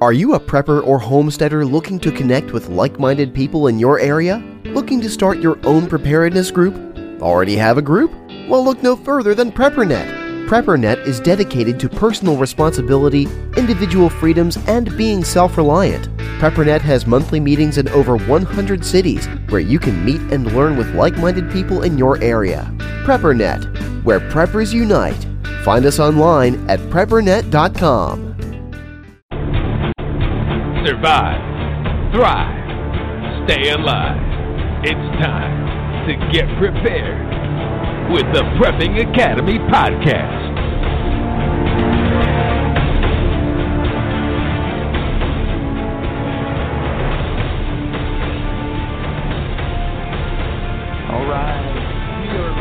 Are you a prepper or homesteader looking to connect with like minded people in your area? Looking to start your own preparedness group? Already have a group? Well, look no further than PrepperNet. PrepperNet is dedicated to personal responsibility, individual freedoms, and being self reliant. PrepperNet has monthly meetings in over 100 cities where you can meet and learn with like minded people in your area. PrepperNet, where preppers unite. Find us online at preppernet.com. Survive, thrive, stay alive. It's time to get prepared with the Prepping Academy podcast. All right, we are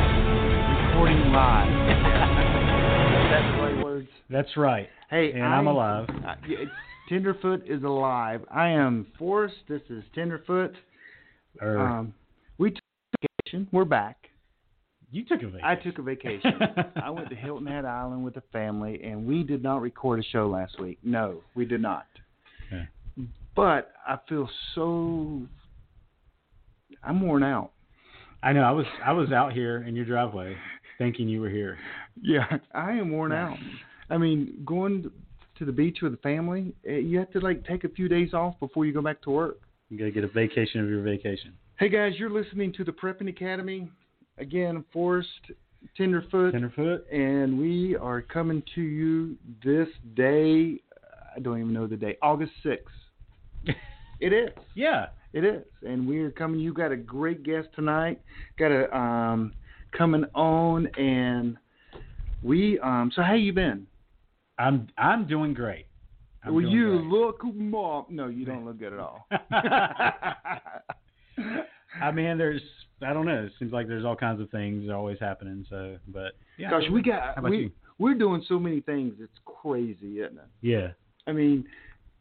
recording live. Is right? That's right. Hey, And I'm alive. uh, yeah, it's, Tenderfoot is alive. I am Forrest. This is Tenderfoot. Or Um, we took a vacation. We're back. you took a vacation. I took a vacation. I went to Hilton Head Island with the family, and we did not record a show last week. No, we did not. But I feel so. I'm worn out. I know. I was I was out here in your driveway thinking you were here. Yeah, I am worn Yeah. out. I mean, going to the beach with the family, eh, you have to like take a few days off before you go back to work. You gotta get a vacation of your vacation. Hey guys, you're listening to the Prepping Academy. Again, Forrest Tenderfoot, Tenderfoot. and we are coming to you this day. I don't even know the day. August sixth. It is. Yeah. It is, and we are coming. You got a great guest tonight. Got a um coming on, and we um. So how you been? I'm I'm doing great. I'm well, doing you great. look more. No, you don't look good at all. I mean, there's I don't know. It seems like there's all kinds of things always happening. So, but yeah. Gosh, we got we you? we're doing so many things. It's crazy, isn't it? Yeah. I mean,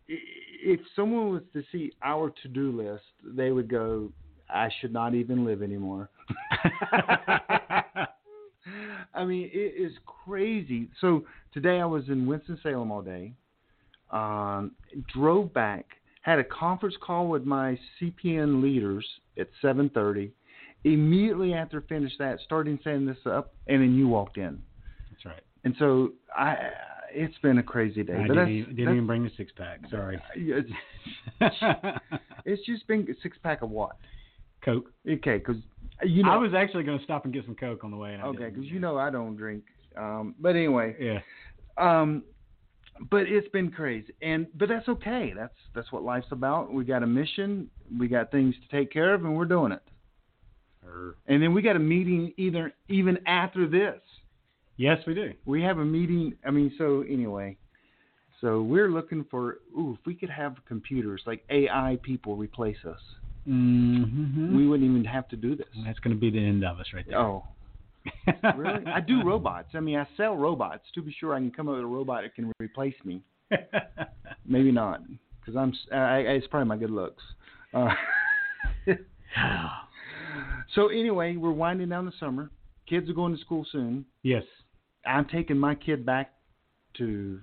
if someone was to see our to-do list, they would go, "I should not even live anymore." I mean, it is crazy. So today I was in Winston Salem all day. Um, drove back, had a conference call with my CPN leaders at 7:30. Immediately after I finished that, starting setting this up, and then you walked in. That's right. And so I, it's been a crazy day. I but didn't, that's, even, didn't that's- even bring the six pack. Sorry. It's, it's just been a six pack of what? Coke. Okay, because you know. I was actually going to stop and get some Coke on the way. And okay, because you know I don't drink. Um, but anyway, Yeah. Um, but it's been crazy, and but that's okay. That's that's what life's about. We got a mission, we got things to take care of, and we're doing it. And then we got a meeting either even after this. yes, we do. We have a meeting. I mean, so anyway, so we're looking for. Ooh, if we could have computers like AI people replace us, Mm-hmm. we wouldn't even have to do this. That's going to be the end of us right there. Oh, really? I do robots. I mean, I sell robots. To be sure, I can come up with a robot that can replace me. Maybe not, because I'm. I- it's probably my good looks. Uh, so anyway, we're winding down the summer. Kids are going to school soon. yes. I'm taking my kid back to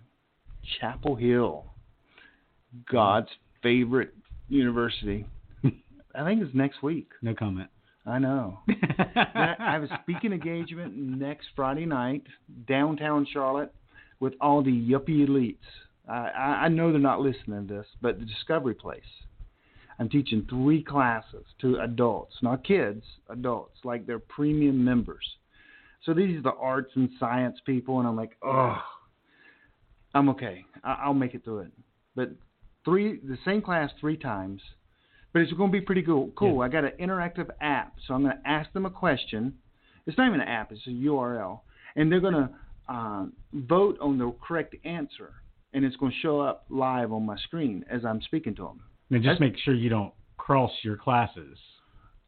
Chapel Hill, God's favorite university. I think it's next week. No comment. I know. I have a speaking engagement next Friday night downtown Charlotte with all the yuppie elites. I, I I know they're not listening to this, but the Discovery Place. I'm teaching three classes to adults, not kids, adults, like they're premium members. So these are the arts and science people, and I'm like, oh, I'm okay. I, I'll make it through it. But three, the same class three times, but it's going to be pretty cool. Cool. I got an interactive app, so I'm going to ask them a question. It's not even an app; it's a URL, and they're going to uh, vote on the correct answer, and it's going to show up live on my screen as I'm speaking to them. Now just That's- make sure you don't cross your classes.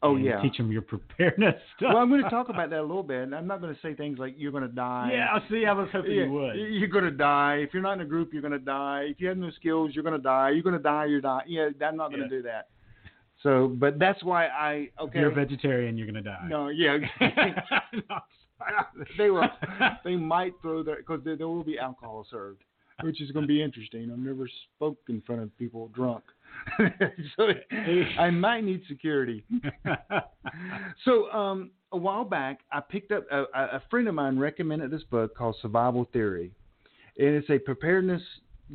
Oh yeah. Teach them your preparedness stuff. Well, I'm going to talk about that a little bit. I'm not going to say things like you're going to die. Yeah, I see, I was hoping Yeah, you would. You're gonna die. If you're not in a group, you're gonna die. If you have no skills, you're gonna die. You're gonna die. You're die. Yeah, I'm not gonna do that. So, but that's why I If okay. you're a vegetarian, you're gonna die. no, yeah. No. they will. They might throw their because there, there will be alcohol served. which is going to be interesting. I've never spoke in front of people drunk, so I might need security. so, um, a while back, I picked up a, a friend of mine recommended this book called Survival Theory, and it's a preparedness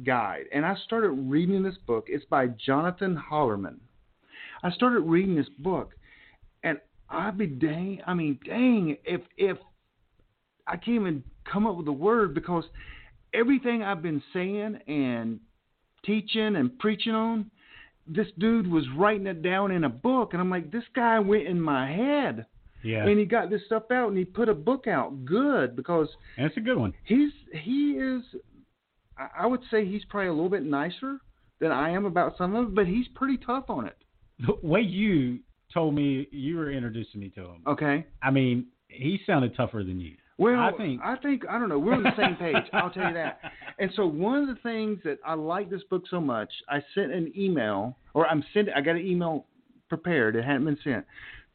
guide. And I started reading this book. It's by Jonathan Hollerman. I started reading this book, and I'd be dang. I mean, dang, if if I can't even come up with a word because everything I've been saying and teaching and preaching on, this dude was writing it down in a book, and I'm like, this guy went in my head. Yeah. And he got this stuff out, and he put a book out. Good because and it's a good one. he's he is. I- I would say he's probably a little bit nicer than I am about some of it, but he's pretty tough on it. The way you told me you were introducing me to him. Okay. I mean, he sounded tougher than you. Well, I think- I think I don't know. We're on the same page. I'll tell you that. And so one of the things that I like this book so much, I sent an email, or I'm sending. I got an email prepared. It hadn't been sent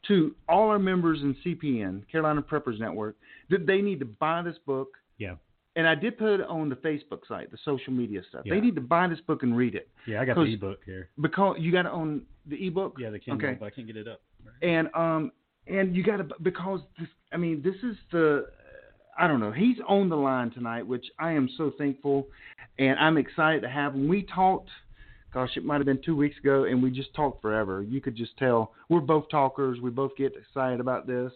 to all our members in CPN, Carolina Preppers Network, that they need to buy this book. Yeah. And I did put it on the Facebook site, the social media stuff. Yeah. They need to buy this book and read it Yeah, I got the ebook here. because you got to own the ebook. Yeah, the Kindle, Okay. but I can't get it up. and um and you got to because this I mean this is the I don't know he's on the line tonight which I am so thankful and I'm excited to have him we talked gosh it might have been 2 weeks ago and we just talked forever you could just tell we're both talkers we both get excited about this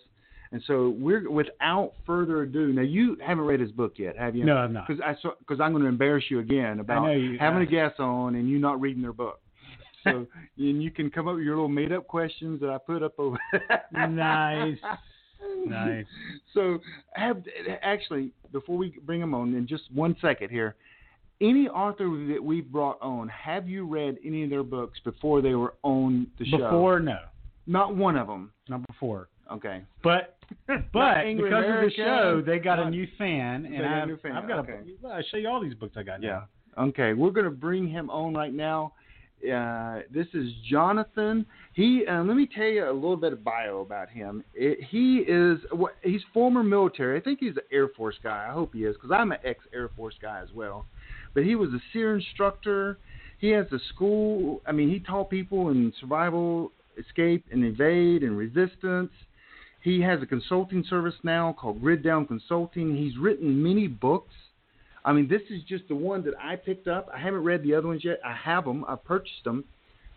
and so we're without further ado now you haven't read his book yet have you No, I'm not. because I because I'm going to embarrass you again about you- having a guest on and you not reading their book. So and you can come up with your little made up questions that I put up over. Nice. Nice. So have actually before we bring them on in just one second here, any author that we've brought on, have you read any of their books before they were on the show? Before, no, not one of them. not before. Okay. But but because of the show, they got a new fan, and I've, new fan, I've got okay. a. I show you all these books I got. Yeah. Now. Okay, we're going to bring him on right now. Uh, this is Jonathan. He uh, let me tell you a little bit of bio about him. It, he is he's former military. I think he's an Air Force guy. I hope he is because I'm an ex Air Force guy as well. But he was a SERE instructor. He has a school. I mean, he taught people in survival, escape, and evade, and resistance. He has a consulting service now called Grid Down Consulting. He's written many books. I mean, this is just the one that I picked up. I haven't read the other ones yet. I have them. I purchased them,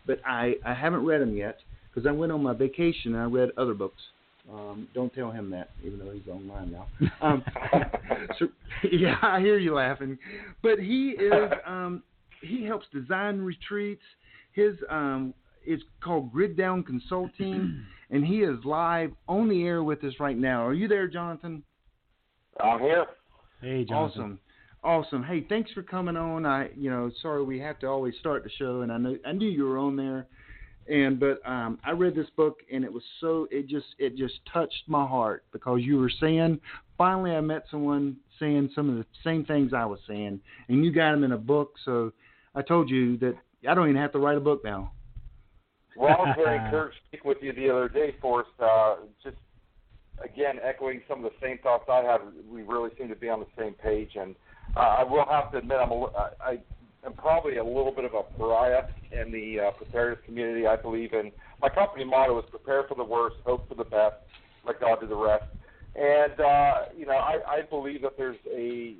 but I, I haven't read them yet because I went on my vacation and I read other books. Um, don't tell him that, even though he's online now. Um, so, yeah, I hear you laughing. But he is um, he helps design retreats. His um, it's called Grid Down Consulting, and he is live on the air with us right now. Are you there, Jonathan? I'm here. Hey, Jonathan. Awesome. Awesome. Hey, thanks for coming on. I, you know, sorry we have to always start the show, and I know I knew you were on there, and but um, I read this book and it was so it just it just touched my heart because you were saying finally I met someone saying some of the same things I was saying, and you got them in a book. So I told you that I don't even have to write a book now. Well, I was very encouraged to speak with you the other day, Forrest. Uh, just again, echoing some of the same thoughts I had. We really seem to be on the same page, and uh, I will have to admit, I'm a, I, I am probably a little bit of a pariah in the uh, preparedness community. I believe in my company motto is prepare for the worst, hope for the best, let God do the rest. And uh, you know, I, I believe that there's a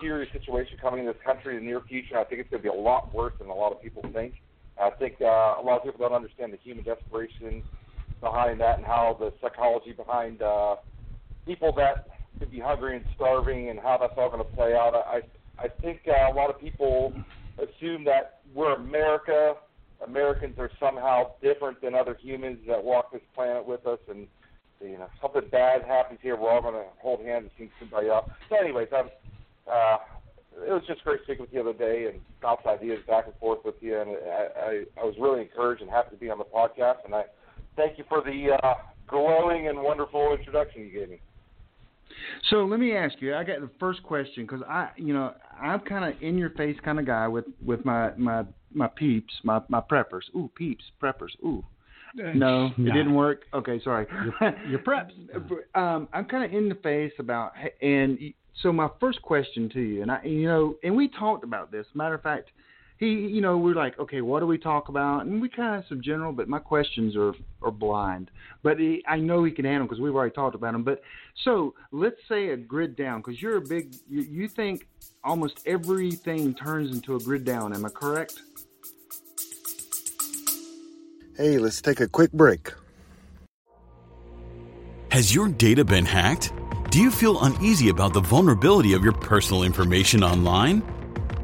serious situation coming in this country in the near future. I think it's going to be a lot worse than a lot of people think. I think uh, a lot of people don't understand the human desperation behind that and how the psychology behind uh, people that could be hungry and starving and how that's all going to play out. I I think uh, a lot of people assume that we're America. Americans are somehow different than other humans that walk this planet with us, and you know something bad happens here, we're all going to hold hands and sing somebody up. So, anyways, I'm. Uh, it was just great speaking with you the other day and bounce ideas back and forth with you, and I, I, I was really encouraged and happy to be on the podcast. And I thank you for the uh, glowing and wonderful introduction you gave me. So let me ask you. I got the first question because I, you know, I'm kind of in your face kind of guy with with my my my peeps, my my preppers. Ooh, peeps, preppers. Ooh. No, it didn't work. Okay, sorry. Your preps. um, I'm kind of in the face about, and so my first question to you, and I, you know, and we talked about this. Matter of fact, he, you know, we're like, okay, what do we talk about? And we kind of some general, but my questions are are blind. But he, I know he can handle because we've already talked about them. But so let's say a grid down because you're a big, you, you think almost everything turns into a grid down. Am I correct? Hey, let's take a quick break. Has your data been hacked? Do you feel uneasy about the vulnerability of your personal information online?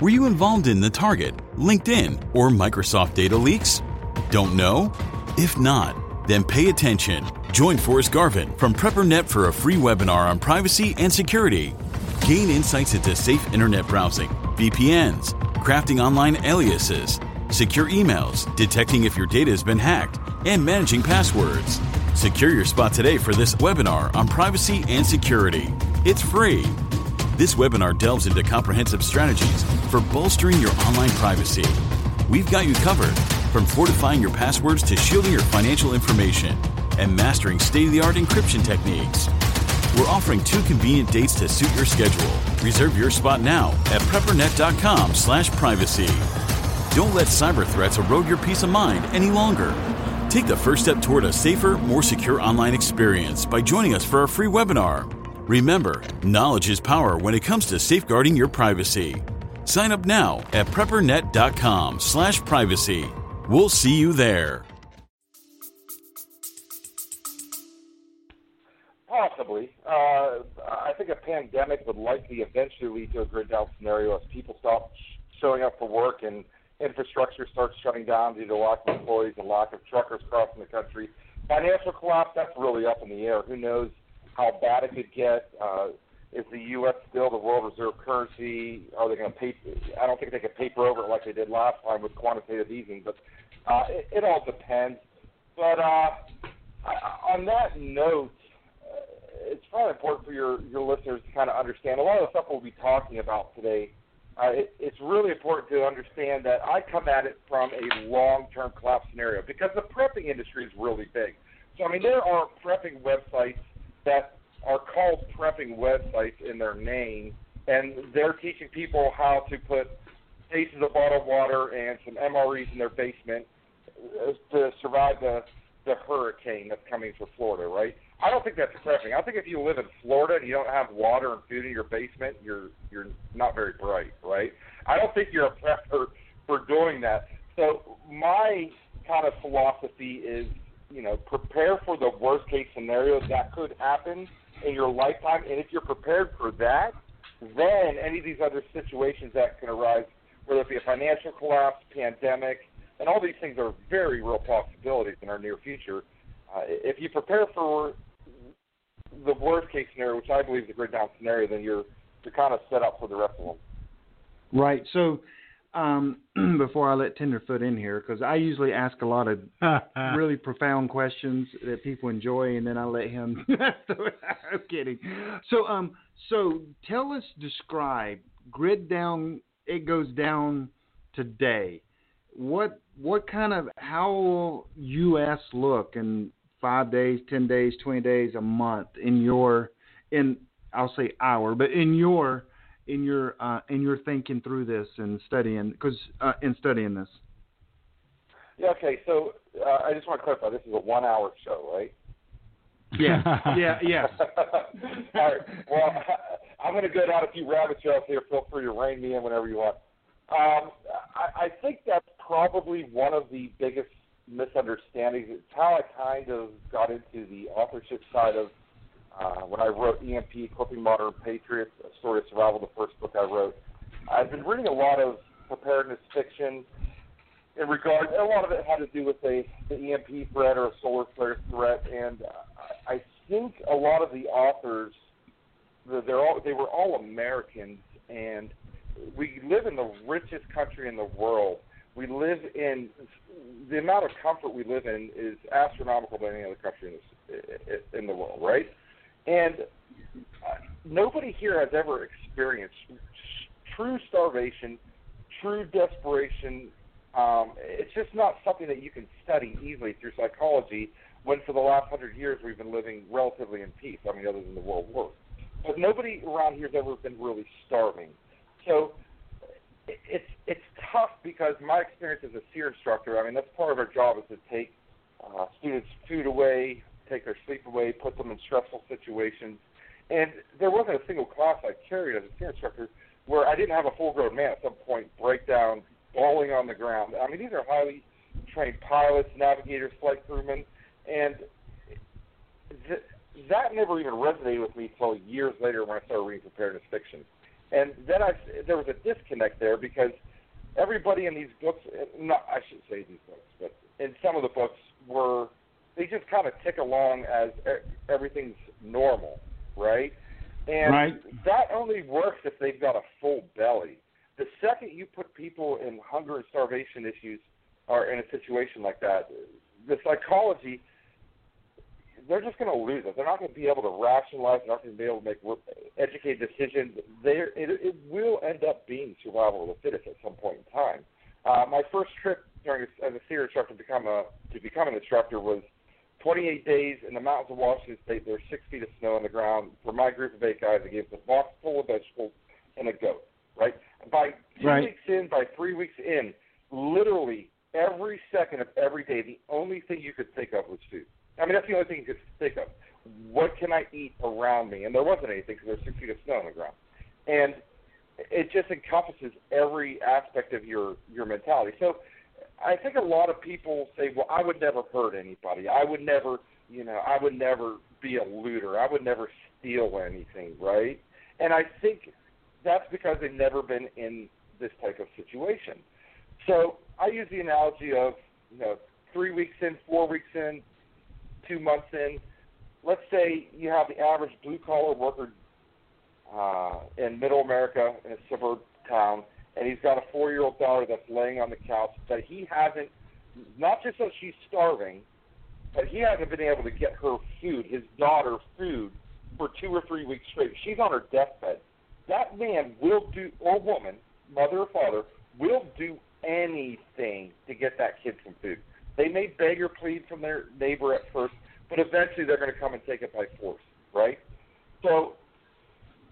Were you involved in the Target, LinkedIn, or Microsoft data leaks? Don't know? If not, then pay attention. Join Forrest Garvin from PrepperNet for a free webinar on privacy and security. Gain insights into safe internet browsing, VPNs, crafting online aliases, secure emails, detecting if your data has been hacked, and managing passwords. Secure your spot today for this webinar on privacy and security. It's free. This webinar delves into comprehensive strategies for bolstering your online privacy. We've got you covered from fortifying your passwords to shielding your financial information and mastering state of the art encryption techniques. We're offering two convenient dates to suit your schedule. Reserve your spot now at preppernet.com/slash privacy. Don't let cyber threats erode your peace of mind any longer. Take the first step toward a safer, more secure online experience by joining us for our free webinar. Remember, knowledge is power when it comes to safeguarding your privacy. Sign up now at preppernet.com/privacy. We'll see you there. Possibly. Uh, I think a pandemic would likely eventually lead to a grid down scenario as people stop showing up for work and infrastructure starts shutting down due to lack of employees and lack of truckers crossing the country. Financial collapse, that's really up in the air. Who knows how bad it could get? Uh, is the U.S. still the world reserve currency? Are they going to pay? I don't think they could paper over it like they did last time with quantitative easing, but uh, it, it all depends. But uh, on that note, uh, it's probably important for your, your listeners to kind of understand a lot of the stuff we'll be talking about today uh, it, it's really important to understand that I come at it from a long-term collapse scenario because the prepping industry is really big. So I mean, there are prepping websites that are called prepping websites in their name, and they're teaching people how to put cases of bottled water and some MREs in their basement uh, to survive the the hurricane that's coming for Florida, right? I don't think that's prepping. I think if you live in Florida and you don't have water and food in your basement, you're you're not very bright, right? I don't think you're a prepper for doing that. So my kind of philosophy is, you know, prepare for the worst case scenario that could happen in your lifetime, and if you're prepared for that, then any of these other situations that can arise, whether it be a financial collapse, pandemic, and all these things are very real possibilities in our near future. Uh, if you prepare for the worst case scenario, which I believe is a grid down scenario, then you're you're kind of set up for the rest of them. Right. So um, before I let Tenderfoot in here, because I usually ask a lot of really profound questions that people enjoy, and then I let him. I'm kidding. So um, so tell us, describe grid down. It goes down today. What what kind of how will U.S. look in five days, ten days, twenty days, a month in your in I'll say hour, but in your in your uh, in your thinking through this and studying because uh, in studying this. Yeah. Okay. So uh, I just want to clarify. This is a one-hour show, right? Yeah. yeah. Yes. All right. Well, I'm going to go down a few rabbit trails here. Feel free to rein me in whenever you want. Um, I, I think that's probably one of the biggest misunderstandings. It's how I kind of got into the authorship side of uh, when I wrote EMP, Equipping Modern Patriots, A Story of Survival, the first book I wrote. I've been reading a lot of preparedness fiction in regard, a lot of it had to do with a, the EMP threat or a solar flare threat, and I think a lot of the authors, they're all, they were all Americans, and we live in the richest country in the world. We live in the amount of comfort we live in is astronomical than any other country in, this, in the world, right? And uh, nobody here has ever experienced true starvation, true desperation. Um, it's just not something that you can study easily through psychology. When for the last hundred years we've been living relatively in peace. I mean, other than the World War, but nobody around here's ever been really starving. So it's it's tough because my experience as a SERE instructor, I mean, that's part of our job is to take uh, students' food away, take their sleep away, put them in stressful situations. And there wasn't a single class I carried as a SERE instructor where I didn't have a full-grown man at some point break down, bawling on the ground. I mean, these are highly trained pilots, navigators, flight crewmen, and th- that never even resonated with me until years later when I started reading preparedness fiction. And then I there was a disconnect there because everybody in these books, not I should say these books, but in some of the books were they just kind of tick along as everything's normal, right? And right. that only works if they've got a full belly. The second you put people in hunger and starvation issues or in a situation like that, the psychology they're just going to lose it. They're not going to be able to rationalize. They're not going to be able to make educated decisions. There, it, it will end up being survival of the fittest at some point in time. Uh, my first trip during a, as a SERE instructor to become a to become an instructor was 28 days in the mountains of Washington State. There's six feet of snow on the ground. For my group of eight guys, I gave us a box full of vegetables and a goat. Right. By two right. weeks in, by three weeks in, literally every second of every day, the only thing you could think of was food. I mean, that's the only thing you could think of. What can I eat around me? And there wasn't anything because there was six feet of snow on the ground. And it just encompasses every aspect of your your mentality. So I think a lot of people say, "Well, I would never hurt anybody. I would never, you know, I would never be a looter. I would never steal anything, right?" And I think that's because they've never been in this type of situation. So I use the analogy of, you know, three weeks in, four weeks in, two months in. Let's say you have the average blue collar worker uh, in Middle America in a suburb town, and he's got a four year old daughter that's laying on the couch that he hasn't, not just that she's starving, but he hasn't been able to get her food, his daughter food, for two or three weeks straight. She's on her deathbed. That man will do, or woman, mother or father, will do anything to get that kid some food. They may beg or plead from their neighbor at first, but eventually they're going to come and take it by force, right? So,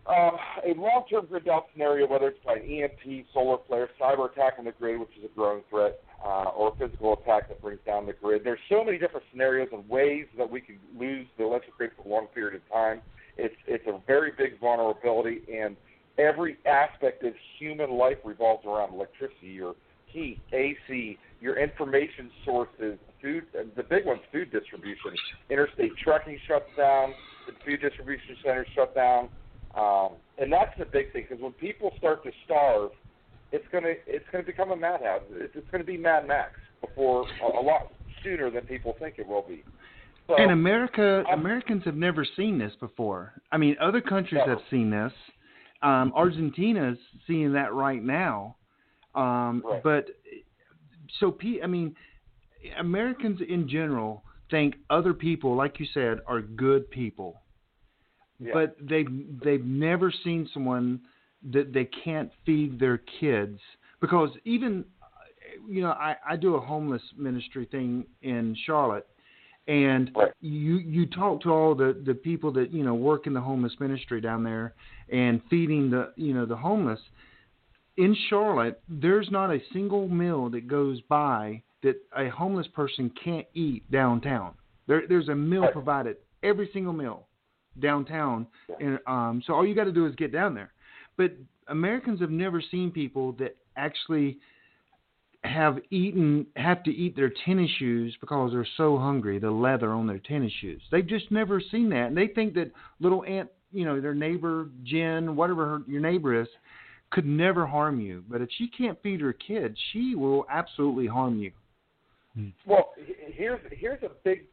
uh, a long-term grid down scenario, whether it's by an EMP, solar flare, cyber attack on the grid, which is a growing threat, uh, or a physical attack that brings down the grid. There's so many different scenarios and ways that we could lose the electric grid for a long period of time. It's it's a very big vulnerability, and every aspect of human life revolves around electricity, or heat, AC, your information sources, food. The big one's food distribution. Interstate trucking shuts down. The food distribution centers shut down, um, and that's the big thing because when people start to starve, it's gonna it's gonna become a madhouse. It's, it's gonna be Mad Max before a, a lot sooner than people think it will be. So, and America, um, Americans have never seen this before. I mean, other countries never. have seen this. Um, Argentina's seeing that right now. Um, right. But so I mean, Americans in general think other people, like you said, are good people, yeah. but they've they've never seen someone that they can't feed their kids because even you know I, I do a homeless ministry thing in Charlotte and right. you you talk to all the the people that you know work in the homeless ministry down there and feeding the you know the homeless in Charlotte, there's not a single meal that goes by that a homeless person can't eat downtown. There, there's a meal provided every single meal downtown, and um, so all you got to do is get down there. But Americans have never seen people that actually have eaten have to eat their tennis shoes because they're so hungry the leather on their tennis shoes. They've just never seen that. And they think that little aunt you know their neighbor jen whatever her, your neighbor is could never harm you. But if she can't feed her kids, she will absolutely harm you. Hmm. Well, here's here's a big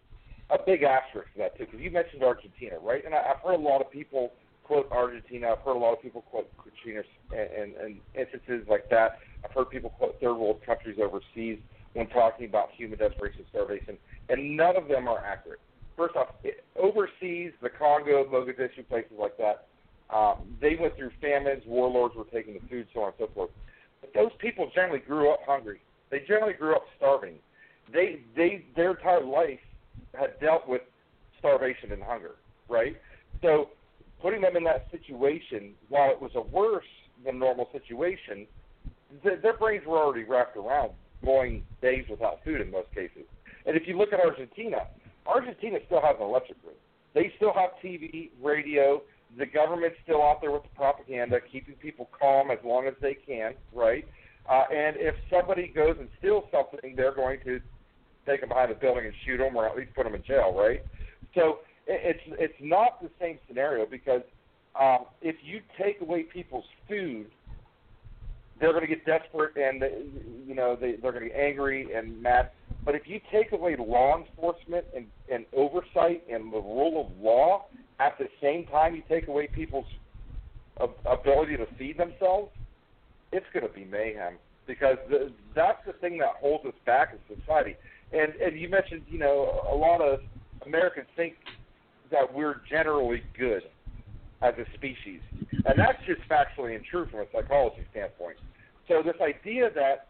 a big asterisk to that too, because you mentioned Argentina, right? And I, I've heard a lot of people quote Argentina. I've heard a lot of people quote Katrina and, and, and instances like that. I've heard people quote third world countries overseas when talking about human desperation, starvation, and none of them are accurate. First off, overseas, the Congo, Mogadishu, places like that, um, they went through famines, warlords were taking the food, so on and so forth. But those people generally grew up hungry. They generally grew up starving. They they their entire life had dealt with starvation and hunger, right? So putting them in that situation while it was a worse than normal situation, th- their brains were already wrapped around going days without food in most cases. And if you look at Argentina, Argentina still has an electric grid. They still have TV, radio. The government's still out there with the propaganda, keeping people calm as long as they can, right? Uh, and if somebody goes and steals something, they're going to take them behind the building and shoot them, or at least put them in jail, right? So it's it's not the same scenario because um, if you take away people's food, they're going to get desperate and you know they they're going to be angry and mad. But if you take away law enforcement and, and oversight and the rule of law at the same time you take away people's ability to feed themselves, it's going to be mayhem because the, that's the thing that holds us back as society. And and you mentioned you know a lot of Americans think that we're generally good as a species, and that's just factually untrue from a psychology standpoint. So this idea that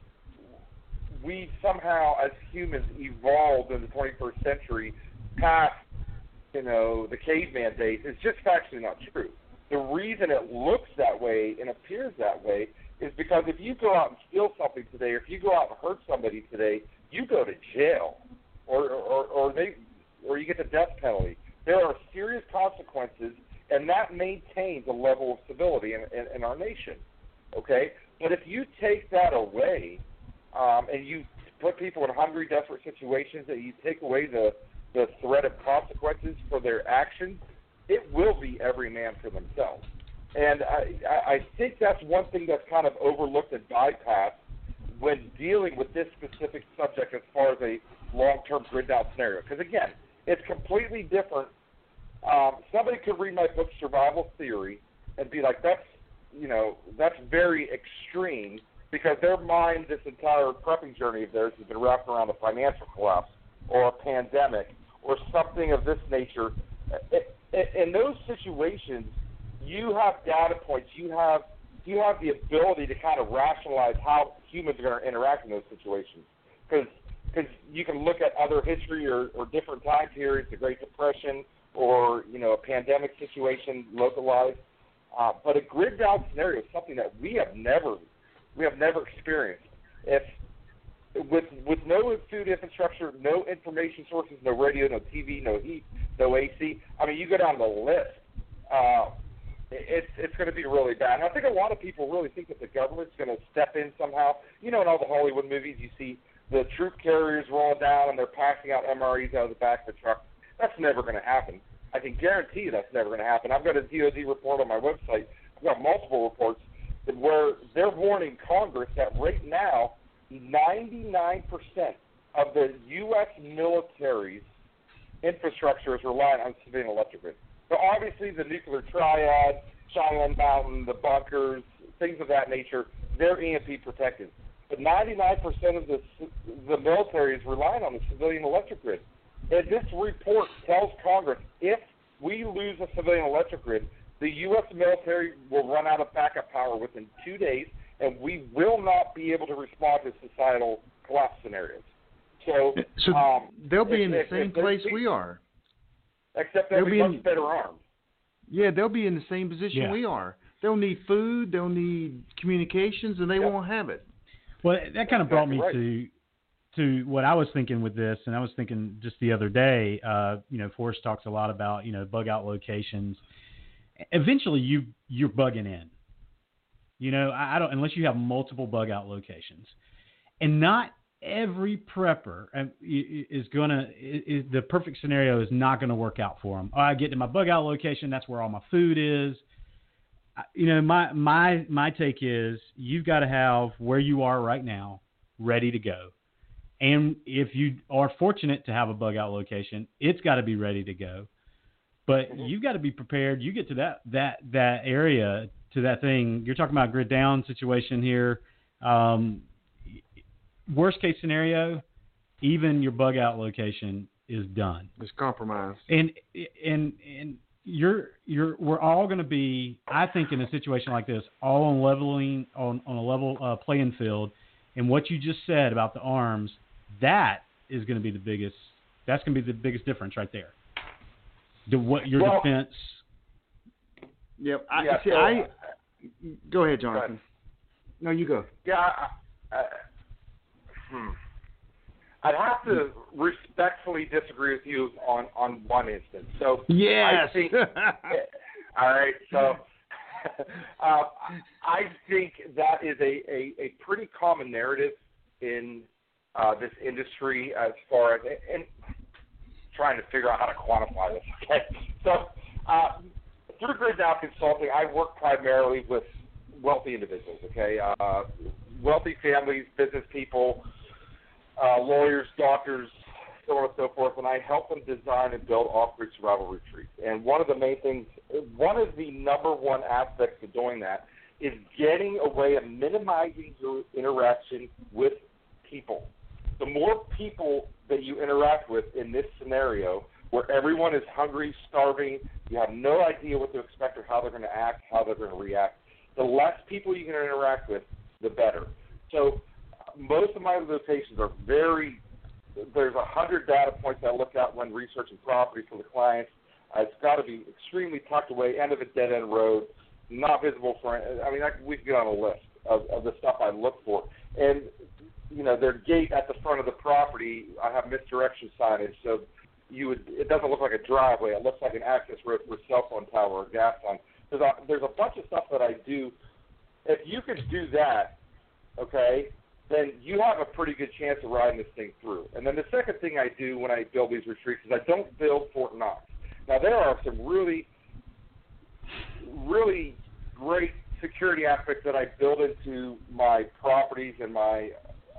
we somehow as humans evolved in the 21st century past you know the caveman days is just factually not true. The reason it looks that way and appears that way is because if you go out and steal something today, or if you go out and hurt somebody today, you go to jail, or or, or they or you get the death penalty. There are serious consequences, and that maintains a level of civility in, in, in our nation. Okay, but if you take that away, um, and you put people in hungry, desperate situations, and you take away the the threat of consequences for their actions, it will be every man for themselves. And I, I think that's one thing that's kind of overlooked and bypassed when dealing with this specific subject as far as a long-term grid down scenario. Because again, it's completely different. Um, somebody could read my book Survival Theory and be like, "That's you know that's very extreme," because their mind, this entire prepping journey of theirs, has been wrapped around a financial collapse or a pandemic or something of this nature. In those situations, you have data points. You have you have the ability to kind of rationalize how humans are going to interact in those situations. Because because you can look at other history or, or different time periods, the Great Depression, or you know a pandemic situation localized. Uh, but a grid down scenario is something that we have never we have never experienced. If with with no food infrastructure, no information sources, no radio, no TV, no heat, no AC. I mean, you go down the list. Uh, it's it's going to be really bad. And I think a lot of people really think that the government's going to step in somehow. You know, in all the Hollywood movies, you see the troop carriers rolling down and they're passing out MREs out of the back of the truck. That's never going to happen. I can guarantee you that's never going to happen. I've got a DoD report on my website. I've got multiple reports where they're warning Congress that right now, 99% of the U.S. military's infrastructure is reliant on civilian electric grid. So obviously the nuclear triad, Cheyenne Mountain, the bunkers, things of that nature, they're EMP protected. But 99% of the the military is relying on the civilian electric grid. And this report tells Congress if we lose a civilian electric grid, the U.S. military will run out of backup power within two days, and we will not be able to respond to societal collapse scenarios. So, so um, they'll be if, in the if, same if place we are. Except they'll, They'll be be much in- better armed. Yeah, they'll be in the same position Yeah. we are. They'll need food, they'll need communications, and they Yep. won't have it. Well, that kind of brought me right. to to what I was thinking with this, and I was thinking just the other day. Uh, you know, Forrest talks a lot about you know bug out locations. Eventually, you you're bugging in. You know, I, I don't unless you have multiple bug out locations, and not every prepper uh, is gonna. Is, the perfect scenario is not going to work out for them. Oh, I get to my bug out location. That's where all my food is you know my my my take is you've got to have where you are right now ready to go and if you are fortunate to have a bug out location it's got to be ready to go but Mm-hmm. you've got to be prepared you get to that that that area to that thing. You're talking about grid down situation here. Um, worst case scenario even your bug out location is done. It's compromised. and and and you're you're we're all going to be i think in a situation like this all on leveling on on a level uh, playing field. And what you just said about the arms that is going to be the biggest that's going to be the biggest difference right there. The what your Well- defense. Yep. I, yeah, see, so, I go ahead, Go Jonathan. ahead. No, you go. Yeah, I, I, hmm. I'd have to respectfully disagree with you on on one instance. So Yes. I think. all right, so. Uh, I think that is a, a, a pretty common narrative in uh, this industry as far as and trying to figure out how to quantify this. Okay, so uh, through Grid Down Consulting, I work primarily with wealthy individuals. Okay, uh, wealthy families, business people, uh, lawyers, doctors, so on and so forth, and I help them design and build off-grid survival retreats. And one of the main things, one of the number one aspects of doing that is getting a way of minimizing your interaction with people. The more people that you interact with in this scenario, where everyone is hungry, starving, you have no idea what to expect or how they're going to act, how they're going to react, the less people you can interact with, the better. So most of my locations are very there's a hundred data points I look at when researching property for the clients. It's got to be extremely tucked away, end of a dead end road, not visible for. I mean, I, we could get on a list of, of the stuff I look for, and you know, their gate at the front of the property, I have misdirection signage, so you would. It doesn't look like a driveway. It looks like an access road a cell phone tower or gas line. There's a, there's a bunch of stuff that I do. If you could do that, okay, then you have a pretty good chance of riding this thing through. And then the second thing I do when I build these retreats is I don't build Fort Knox. Now there are some really, really great security aspects that I build into my properties and my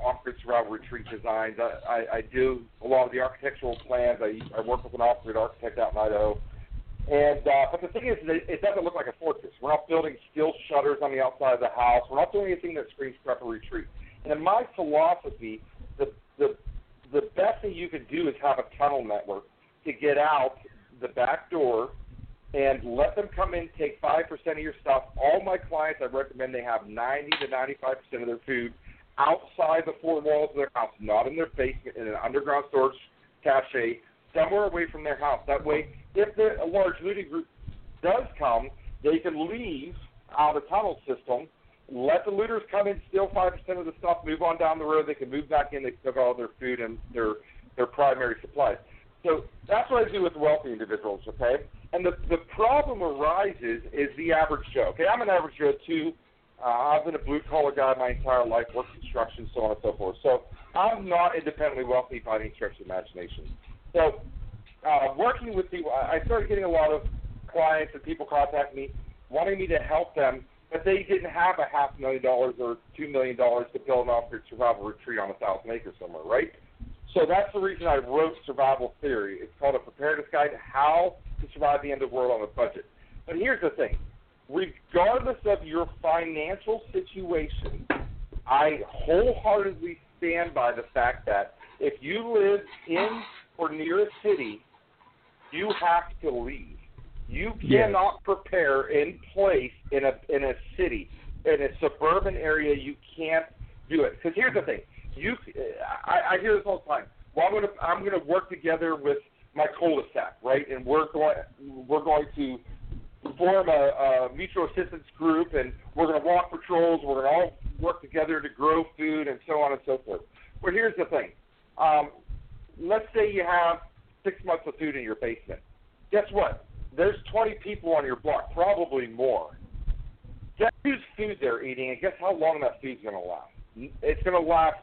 off-grid survival retreat designs. I, I, I do a lot of the architectural plans. I, I work with an off-grid architect out in Idaho. And uh, but the thing is, that it doesn't look like a fortress. We're not building steel shutters on the outside of the house. We're not doing anything that screams prepper retreat. And in my philosophy, the the the best thing you could do is have a tunnel network to get out the back door and let them come in, take five percent of your stuff. All my clients, I recommend they have ninety to ninety-five percent of their food outside the four walls of their house, not in their basement, in an underground storage cache, somewhere away from their house. That way, if a large looting group does come, they can leave out a tunnel system let the looters come in, steal five percent of the stuff, move on down the road. They can move back in. They took all their food and their their primary supplies. So that's what I do with wealthy individuals. Okay, and the the problem arises is the average Joe. Okay, I'm an average Joe too. Uh, I've been a blue collar guy my entire life, worked construction, so on and so forth. So I'm not independently wealthy by any stretch of imagination. So uh, working with people, I started getting a lot of clients and people contact me wanting me to help them but they didn't have a half million dollars or two million dollars to build an off-grid survival retreat on a thousand acres somewhere, right? So that's the reason I wrote Survival Theory. It's called a preparedness guide to how to survive the end of the world on a budget. But here's the thing: regardless of your financial situation, I wholeheartedly stand by the fact that if you live in or near a city, you have to leave. You cannot yes. prepare in place in a in a city in a suburban area. You can't do it because here's the thing. You, I, I hear this all the time. Well, I'm gonna I'm gonna work together with my cul-de-sac, right? And we're going we're going to form a, a mutual assistance group, and we're gonna walk patrols. We're gonna all work together to grow food and so on and so forth. But here's the thing. Um, let's say you have six months of food in your basement. Guess what? there's 20 people on your block, probably more. Guess whose food they're eating, and guess how long that food's going to last? It's going to last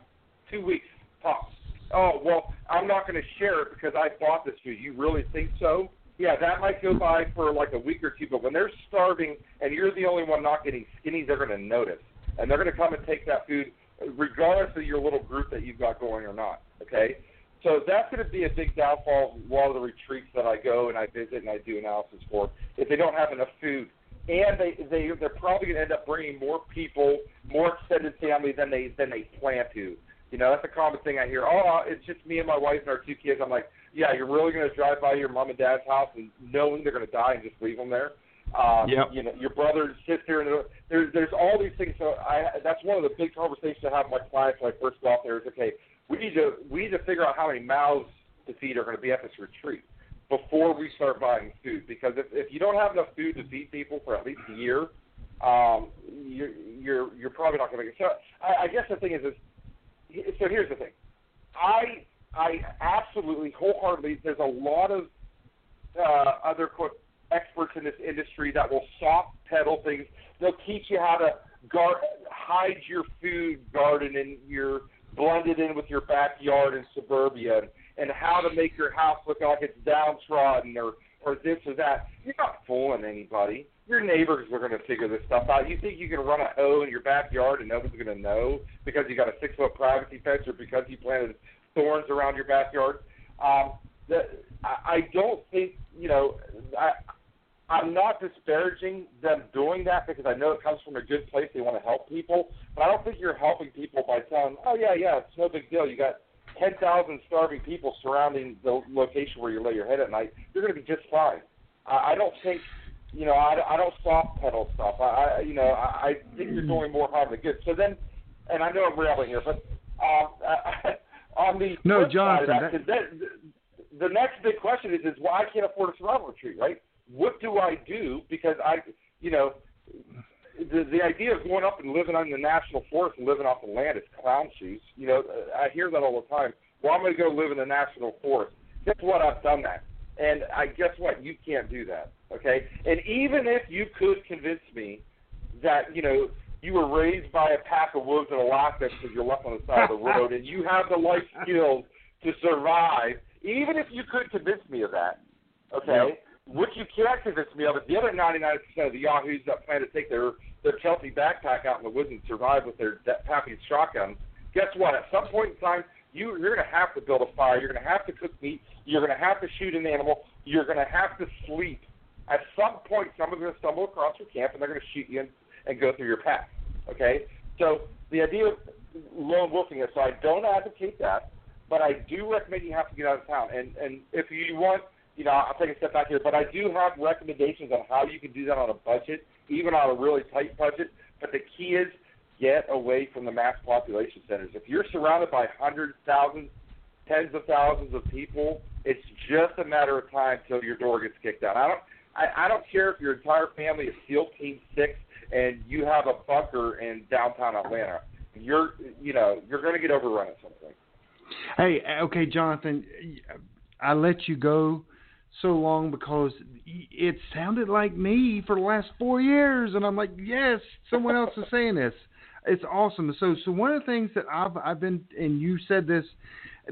two weeks tops. Oh well, I'm not going to share it because I bought this food. You really think so? Yeah, that might go by for like a week or two, but when they're starving and you're the only one not getting skinny, they're going to notice, and they're going to come and take that food, regardless of your little group that you've got going or not. Okay, so that's going to be a big downfall of a of the retreats that I go and I visit and I do analysis for. If they don't have enough food, and they they they're probably going to end up bringing more people, more extended family than they than they plan to. You know, that's a common thing I hear. Oh, it's just me and my wife and our two kids. I'm like, yeah, you're really going to drive by your mom and dad's house and knowing they're going to die and just leave them there. Um, yep. You know, your brother and sister, and there's there's all these things. So I that's one of the big conversations I have with my clients when I first go out there is okay we need to we need to figure out how many mouths to feed are going to be at this retreat. before we start buying food because if if you don't have enough food to feed people for at least a year, um, you're you're you're probably not going to make it. So I, I guess the thing is, is so here's the thing. I I absolutely wholeheartedly. There's a lot of uh, other experts in this industry that will soft pedal things. They'll teach you how to guard, hide your food garden and your blend it in with your backyard in suburbia, and how to make your house look like it's downtrodden or or this or that. You're not fooling anybody. Your neighbors are going to figure this stuff out. You think you can run a hoe in your backyard and nobody's going to know because you got a six foot privacy fence or because you planted thorns around your backyard? Um, the, I, don't think you know. I, I'm not disparaging them doing that because I know it comes from a good place. They want to help people, but I don't think you're helping people by telling, "Oh yeah, yeah, it's no big deal. You got 10,000 starving people surrounding the location where you lay your head at night. You're going to be just fine." I, I don't think, you know, I, I don't soft pedal stuff. I, I you know, I, I think you're doing more harm than good. So then, and I know I'm rambling here, but um, on the no, Jonathan, of that, that, the next big question is, is why I can't afford a survival retreat, right? what do I do? Because I, you know, the the idea of going up and living on the national forest and living off the land is clown shoes. You know, I hear that all the time. Well, I'm going to go live in the national forest. Guess what? I've done that, and I guess what? You can't do that. Okay, and even if you could convince me that you know you were raised by a pack of wolves in Alaska because you're left on the side of the road and you have the life skills to survive, even if you could convince me of that, okay, yep. What you can't convince me of is the other 99% of the yahoos that plan to take their their Chelsea backpack out in the woods and survive with their pappy shotguns. Guess what? At some point in time, you you're going to have to build a fire. You're going to have to cook meat. You're going to have to shoot an animal. You're going to have to sleep. At some point, someone's going to stumble across your camp and they're going to shoot you and, and go through your path. Okay? So the idea of lone wolfing is so I don't advocate that, but I do recommend you have to get out of town. And and if you want you know, I'll take a step back here, but I do have recommendations on how you can do that on a budget, even on a really tight budget. But the key is get away from the mass population centers. If you're surrounded by hundreds, thousands, tens of thousands of people, it's just a matter of time till your door gets kicked down. I don't, I, I don't care if your entire family is SEAL Team Six and you have a bunker in downtown Atlanta. You're, you know, you're going to get overrun at some point. Hey, okay, Jonathan, I let you go so long because it sounded like me for the last four years, and I'm like, yes, someone else is saying this. It's awesome. So, so one of the things that I've I've been, and you said this,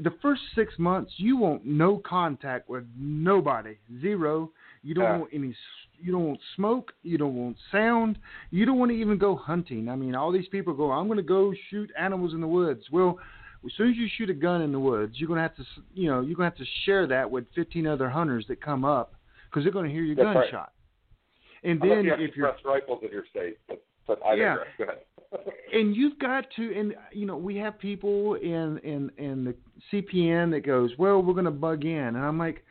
the first six months you want no contact with nobody, zero. You don't yeah. want any. You don't want smoke. You don't want sound. You don't want to even go hunting. I mean, all these people go. I'm going to go shoot animals in the woods. Well, as soon as you shoot a gun in the woods, you're gonna have to, you know, you're gonna have to share that with 15 other hunters that come up because they're gonna hear your That's gunshot. Right. And then you if you're rifles in your state, but, but I yeah. Go ahead. and you've got to, and you know, we have people in in in the CPN that goes, well, we're gonna bug in, and I'm like,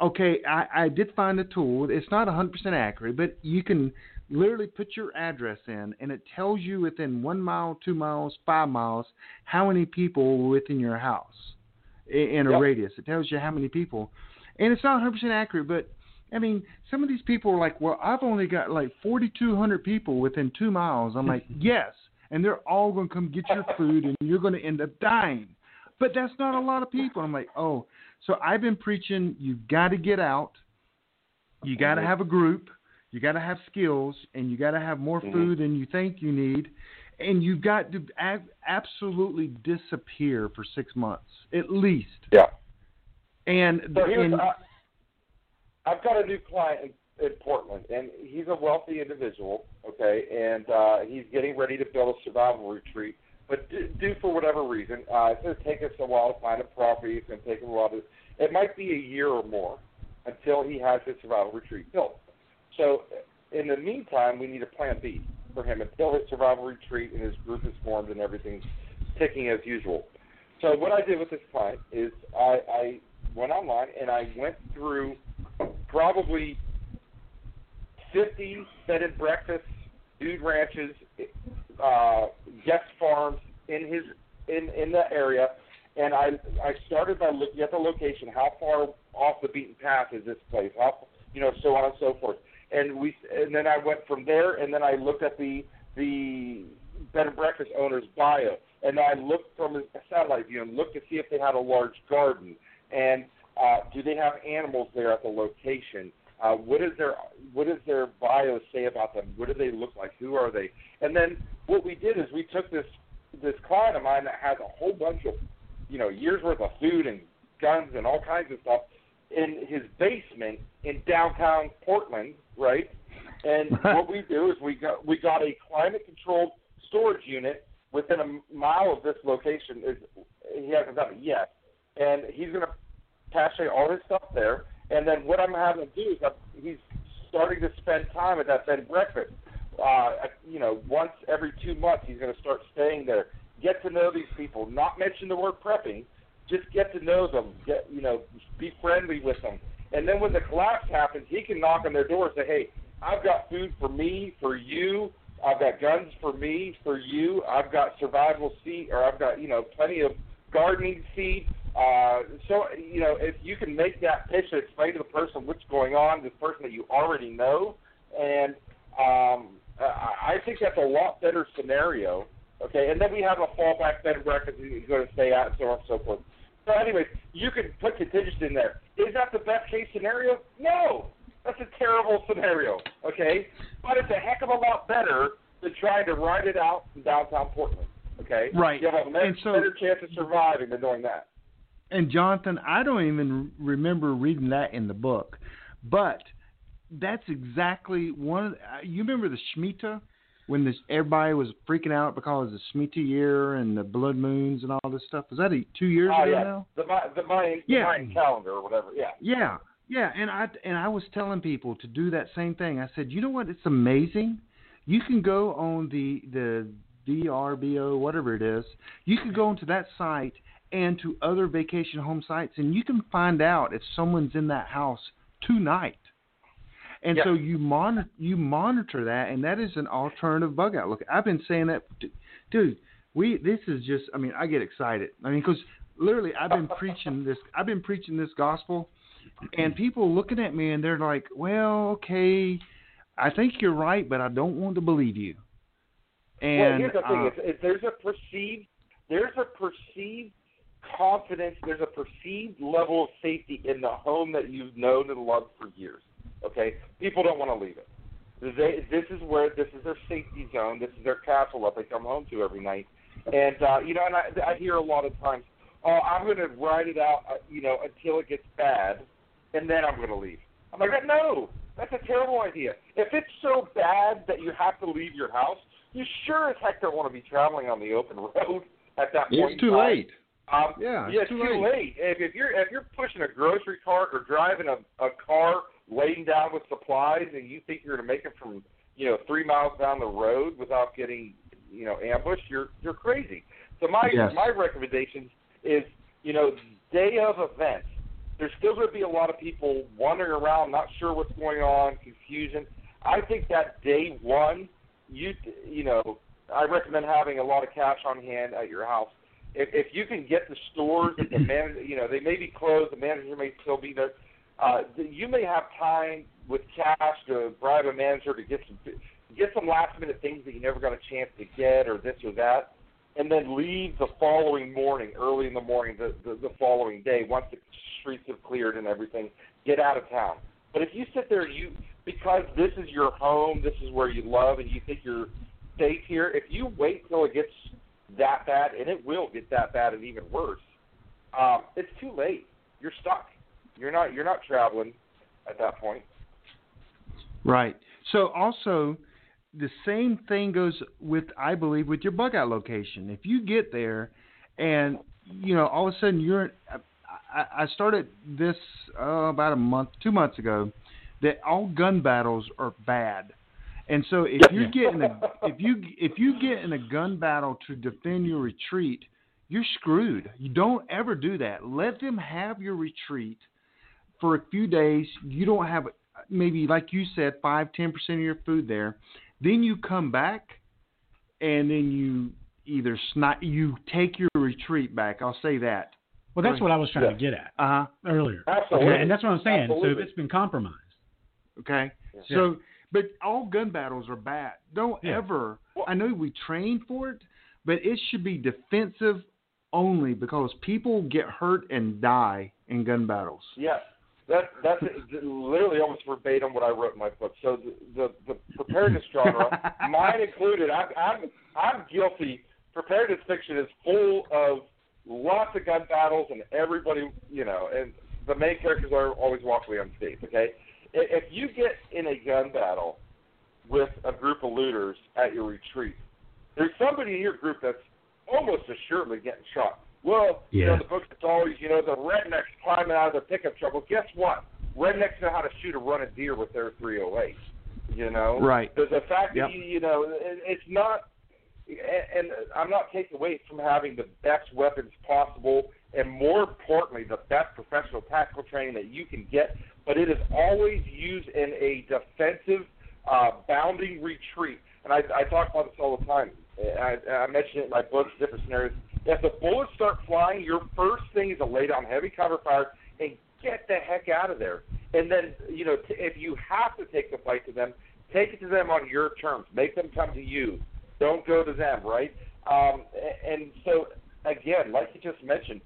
okay, I, I did find a tool. It's not 100% accurate, but you can literally put your address in and it tells you within one mile, two miles, five miles how many people within your house in a yep. radius. It tells you how many people. And it's not 100% accurate, but I mean, some of these people are like, well, I've only got like 4,200 people within two miles. I'm like, yes. And they're all going to come get your food and you're going to end up dying. But that's not a lot of people. I'm like, oh. So I've been preaching, you've got to get out. You got to have a group you got to have skills, and you got to have more mm-hmm. food than you think you need, and you've got to ab- absolutely disappear for six months at least. Yeah. And so and, uh, I've got a new client in, in Portland, and he's a wealthy individual. Okay, and uh, he's getting ready to build a survival retreat. But due for whatever reason, uh, it's going to take us a while to find a property. It's going to take him a while to. It might be a year or more until he has his survival retreat built. So in the meantime, we need a plan B for him until his survival retreat and his group is formed and everything's ticking as usual. So what I did with this client is I, I went online and I went through probably 50 bed and breakfasts, dude ranches, uh, guest farms in his in in the area, and I I started by looking at the location. How far off the beaten path is this place? How you know, so on and so forth. And we and then I went from there, and then I looked at the the bed and breakfast owner's bio, and I looked from a satellite view and looked to see if they had a large garden, and uh, do they have animals there at the location? Uh, what is their what does their bio say about them? What do they look like? Who are they? And then what we did is we took this this client of mine that has a whole bunch of you know years worth of food and guns and all kinds of stuff in his basement in downtown Portland, right? And what we do is we got we got a climate controlled storage unit within a mile of this location. Is he hasn't done it yet, and he's going to cache all his stuff there. And then what I'm having to do is I'm, he's starting to spend time at that bed and breakfast. Uh, you know, once every two months, he's going to start staying there. Get to know these people. Not mention the word prepping. Just get to know them. Get you know, be friendly with them. And then when the collapse happens, he can knock on their door and say, "Hey, I've got food for me, for you. I've got guns for me, for you. I've got survival seed, or I've got you know plenty of gardening seed. Uh, so you know if you can make that pitch and explain to the person what's going on, this person that you already know, and um, I think that's a lot better scenario. Okay, and then we have a fallback bed and breakfast you're going to stay at, and so on and so forth. So, anyways, you can put contingency in there. Is that the best case scenario? No, that's a terrible scenario, okay? But it's a heck of a lot better than trying to ride it out in downtown Portland, okay? Right. You have a better, so, better chance of surviving than doing that. And Jonathan, I don't even remember reading that in the book, but that's exactly one. Of the, you remember the Shemitah when this everybody was freaking out because of the Shemitah year and the blood moons and all this stuff. Was that a, two years oh, ago yeah. now? The the Mayan, yeah. the Mayan calendar or whatever. Yeah. Yeah. Yeah, and I and I was telling people to do that same thing. I said, you know what? It's amazing. You can go on the the VRBO, whatever it is. You can go into that site and to other vacation home sites, and you can find out if someone's in that house tonight. And yeah. so you monitor you monitor that, and that is an alternative bug out. Look, I've been saying that, dude. We this is just. I mean, I get excited. I mean, because literally, I've been preaching this. I've been preaching this gospel and people looking at me and they're like, "Well, okay, I think you're right, but I don't want to believe you." And well, here's the thing: uh, if, if there's a perceived, there's a perceived confidence, there's a perceived level of safety in the home that you've known and loved for years. Okay, people don't want to leave it. They, this is where this is their safety zone. This is their castle that they come home to every night. And uh, you know, and I, I hear a lot of times, "Oh, I'm going to ride it out, uh, you know, until it gets bad." and then I'm going to leave. I'm like, no, that's a terrible idea. If it's so bad that you have to leave your house, you sure as heck don't want to be traveling on the open road at that point. It's too late. Um, yeah, yeah, it's too, too late. If, if you're if you're pushing a grocery cart or driving a, a car laden down with supplies, and you think you're going to make it from you know three miles down the road without getting you know ambushed, you're you're crazy. So my yes. my recommendation is you know day of event there's still going to be a lot of people wandering around, not sure what's going on, confusion. I think that day one, you you know, I recommend having a lot of cash on hand at your house. If if you can get the stores, the manager, you know, they may be closed, the manager may still be there. Uh, you may have time with cash to bribe a manager to get some get some last minute things that you never got a chance to get, or this or that and then leave the following morning, early in the morning, the, the, the following day, once the streets have cleared and everything, get out of town. But if you sit there, you because this is your home, this is where you love, and you think you're safe here. If you wait till it gets that bad, and it will get that bad and even worse, um, it's too late. You're stuck. You're not. You're not traveling at that point. Right. So also, the same thing goes with I believe with your bug out location. If you get there and you know all of a sudden you're I, I started this uh, about a month, two months ago, that all gun battles are bad. And so if you get in a if you if you get in a gun battle to defend your retreat, you're screwed. You don't ever do that. Let them have your retreat for a few days. You don't have maybe like you said five ten percent of your food there then you come back, and then you either snipe. You take your retreat back. I'll say that. Well, that's what I was trying Yeah. to get at Uh huh. earlier. Absolutely. Okay, and that's what I'm saying. So Absolutely. if it's been compromised. Okay. Yeah. So, but all gun battles are bad. Don't Yeah. ever. Well- I know we train for it, but it should be defensive only because people get hurt and die in gun battles. Yes, that that's literally almost verbatim what I wrote in my book. So the the, the preparedness genre, mine included. I'm I'm I'm guilty. Preparedness fiction is full of lots of gun battles, and everybody, you know, and the main characters are always walk away unscathed. Okay, I- if you get in a gun battle with a group of looters at your retreat, there's somebody in your group that's almost assuredly getting shot. Well, you know, the book it's always, you know, the rednecks climbing out of the pickup truck. Well, guess what? Rednecks know how to shoot a run of deer with their 308. You know, Right. The, the fact Yep. that you, you know, it, it's not, and, and I'm not taking away from having the best weapons possible, and more importantly, the best professional tactical training that you can get. But it is always used in a defensive, uh, bounding retreat. And I, I talk about this all the time. I, I mention it in my books, different scenarios. If the bullets start flying, your first thing is to lay down heavy cover fire and get the heck out of there. And then, you know, t- if you have to take the fight to them, take it to them on your terms. Make them come to you. Don't go to them, right? Um, and so, again, like you just mentioned,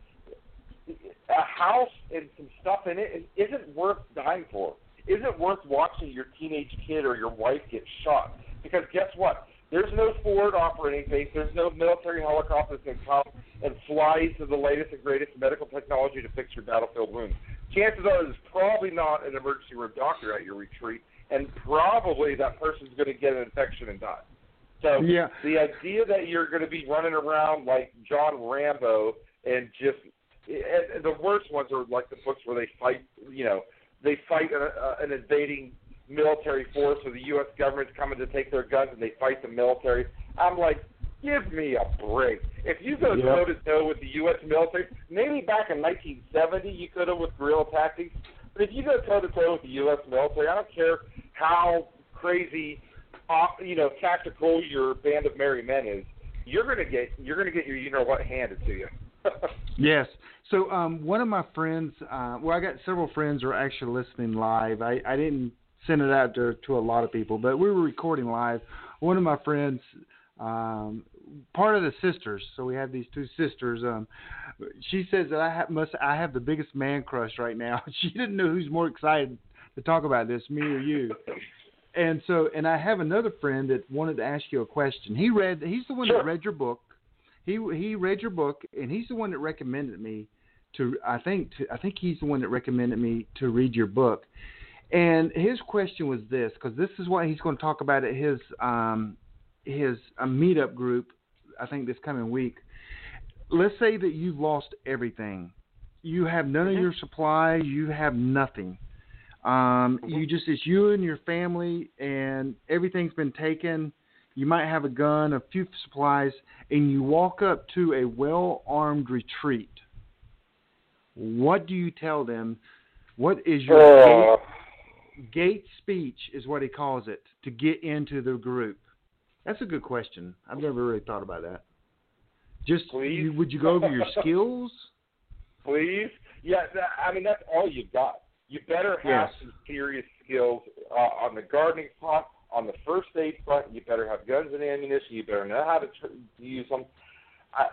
a house and some stuff in it isn't worth dying for. Isn't worth watching your teenage kid or your wife get shot. Because guess what? There's no forward operating base. There's no military helicopter that can come and fly to the latest and greatest medical technology to fix your battlefield wounds. Chances are there's probably not an emergency room doctor at your retreat, and probably that person's going to get an infection and die. So Yeah. the idea that you're going to be running around like John Rambo and just and, and the worst ones are like the books where they fight, you know, they fight an, uh, an invading military force or the U.S. government's coming to take their guns and they fight the military. I'm like, give me a break. If you go Yep. toe to toe with the U.S. military, maybe back in 1970 you could have with guerrilla tactics, but if you go toe to toe with the U.S. military, I don't care how crazy, uh, you know, tactical your band of merry men is. You're gonna get you're gonna get your you know what handed to you. Yes. So um, one of my friends, uh, well, I got several friends who are actually listening live. I, I didn't send it out to, to a lot of people, but we were recording live. One of my friends, um, part of the sisters, so we have these two sisters. Um, she says that I have, must I have the biggest man crush right now. She didn't know who's more excited to talk about this, me or you. And so, and I have another friend that wanted to ask you a question. He read, he's the one Sure. that read your book. He he read your book, and he's the one that recommended me to. I think to, I think he's the one that recommended me to read your book. And his question was this, because this is what he's going to talk about at his um his uh, meetup group. I think this coming week. Let's say that you've lost everything. You have none of your supply. You have nothing. Um, you just it's you and your family, and everything's been taken. You might have a gun, a few supplies, and you walk up to a well-armed retreat. What do you tell them? What is your Uh, gate, gate speech? Is what he calls it to get into the group. That's a good question. I've never really thought about that. Just you, would you go over your skills? please. Yeah, that, I mean that's all you got. You better have Yes. some serious skills uh, on the gardening front, on the first aid front. You better have guns and ammunition. You better know how to tr- use them. I,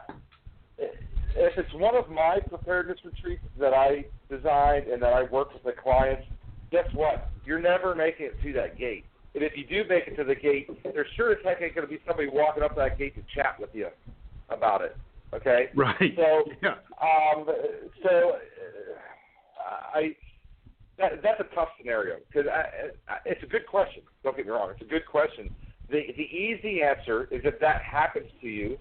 if it's one of my preparedness retreats that I designed and that I work with the clients, guess what? You're never making it to that gate. And if you do make it to the gate, there sure as heck ain't going to be somebody walking up that gate to chat with you about it. Okay? Right. So, yeah. um, so uh, I that that's a tough scenario because I, I, it's a good question. Don't get me wrong; it's a good question. The the easy answer is if that happens to you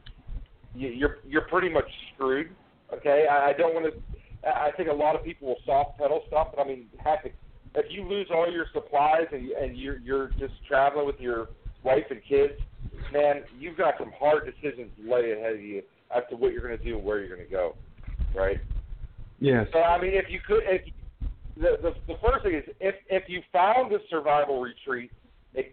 you're you're pretty much screwed. Okay, I, I don't want to. I think a lot of people will soft pedal stuff, but I mean, heck, if you lose all your supplies and and you're you're just traveling with your wife and kids, man, you've got some hard decisions lay ahead of you as to what you're going to do and where you're going to go, right? Yes. So I mean, if you could, if the the, the first thing is if if you found a survival retreat, it,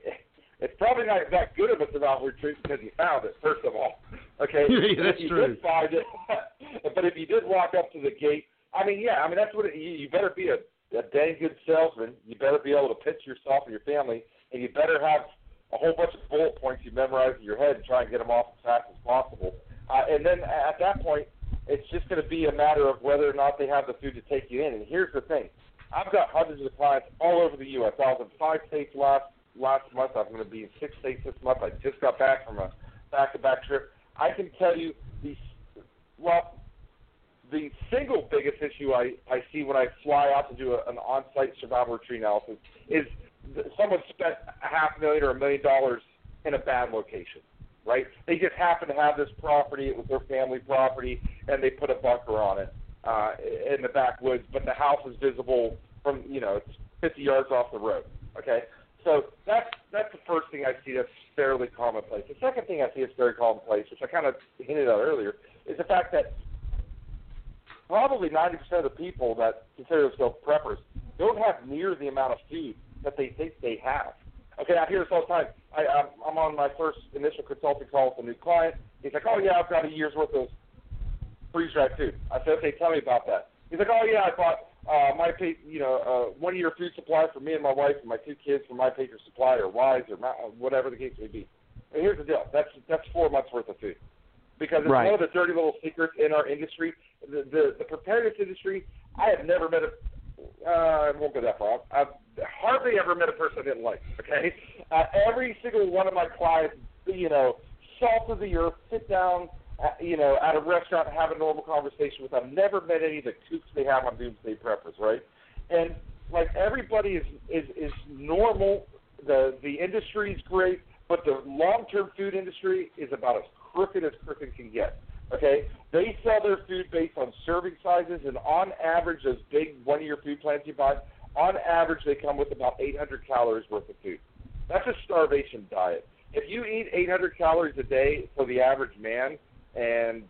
It's probably not that good of a survival retreat because you found it, first of all. Okay, Yeah, that's if you true. did find it, but if you did walk up to the gate, I mean, yeah, I mean that's what it, you, you better be a, a dang good salesman. You better be able to pitch yourself and your family, and you better have a whole bunch of bullet points you memorize in your head and try and get them off as fast as possible. Uh, and then at that point, it's just going to be a matter of whether or not they have the food to take you in. And here's the thing: I've got hundreds of clients all over the U.S. I was in five states last last month. I'm going to be in six states this month. I just got back from a back-to-back trip. I can tell you the well, the single biggest issue I, I see when I fly out to do a, an on-site survival retreat analysis is someone spent a half million or a million dollars in a bad location, right? They just happen to have this property, it was their family property, and they put a bunker on it uh, in the backwoods, but the house is visible from, you know, it's 50 yards off the road, okay? So that's that's the first thing I see that's fairly commonplace. The second thing I see that's very commonplace, which I kind of hinted at earlier, is the fact that probably 90% of the people that consider themselves preppers don't have near the amount of food that they think they have. Okay, I hear this all the time. I, I'm, on my first initial consulting call with a new client. He's like, "Oh yeah, I've got a year's worth of freeze-dried food." I said, "Okay, tell me about that." He's like, "Oh yeah, I bought uh, my pa- you know uh, one year food supply for me and my wife and my two kids for my Patriot Supply or Wise or my, whatever the case may be." And here's the deal: that's that's four months worth of food because it's Right. one of the dirty little secrets in our industry. The the, the preparedness industry. I have never met a. Uh, I won't go that far. I've hardly ever met a person I didn't like. Okay, uh, every single one of my clients, you know, salt of the earth, sit down, uh, Uh, you know, at a restaurant, have a normal conversation with them. Never met any of the kooks they have on Doomsday Preppers, right? And like everybody is is is normal. The the industry is great, but the long term food industry is about as crooked as crooked can get. Okay, they sell their food based on serving sizes, and on average, those big one year food plans you buy, on average, they come with about 800 calories worth of food. That's a starvation diet. If you eat 800 calories a day for the average man, and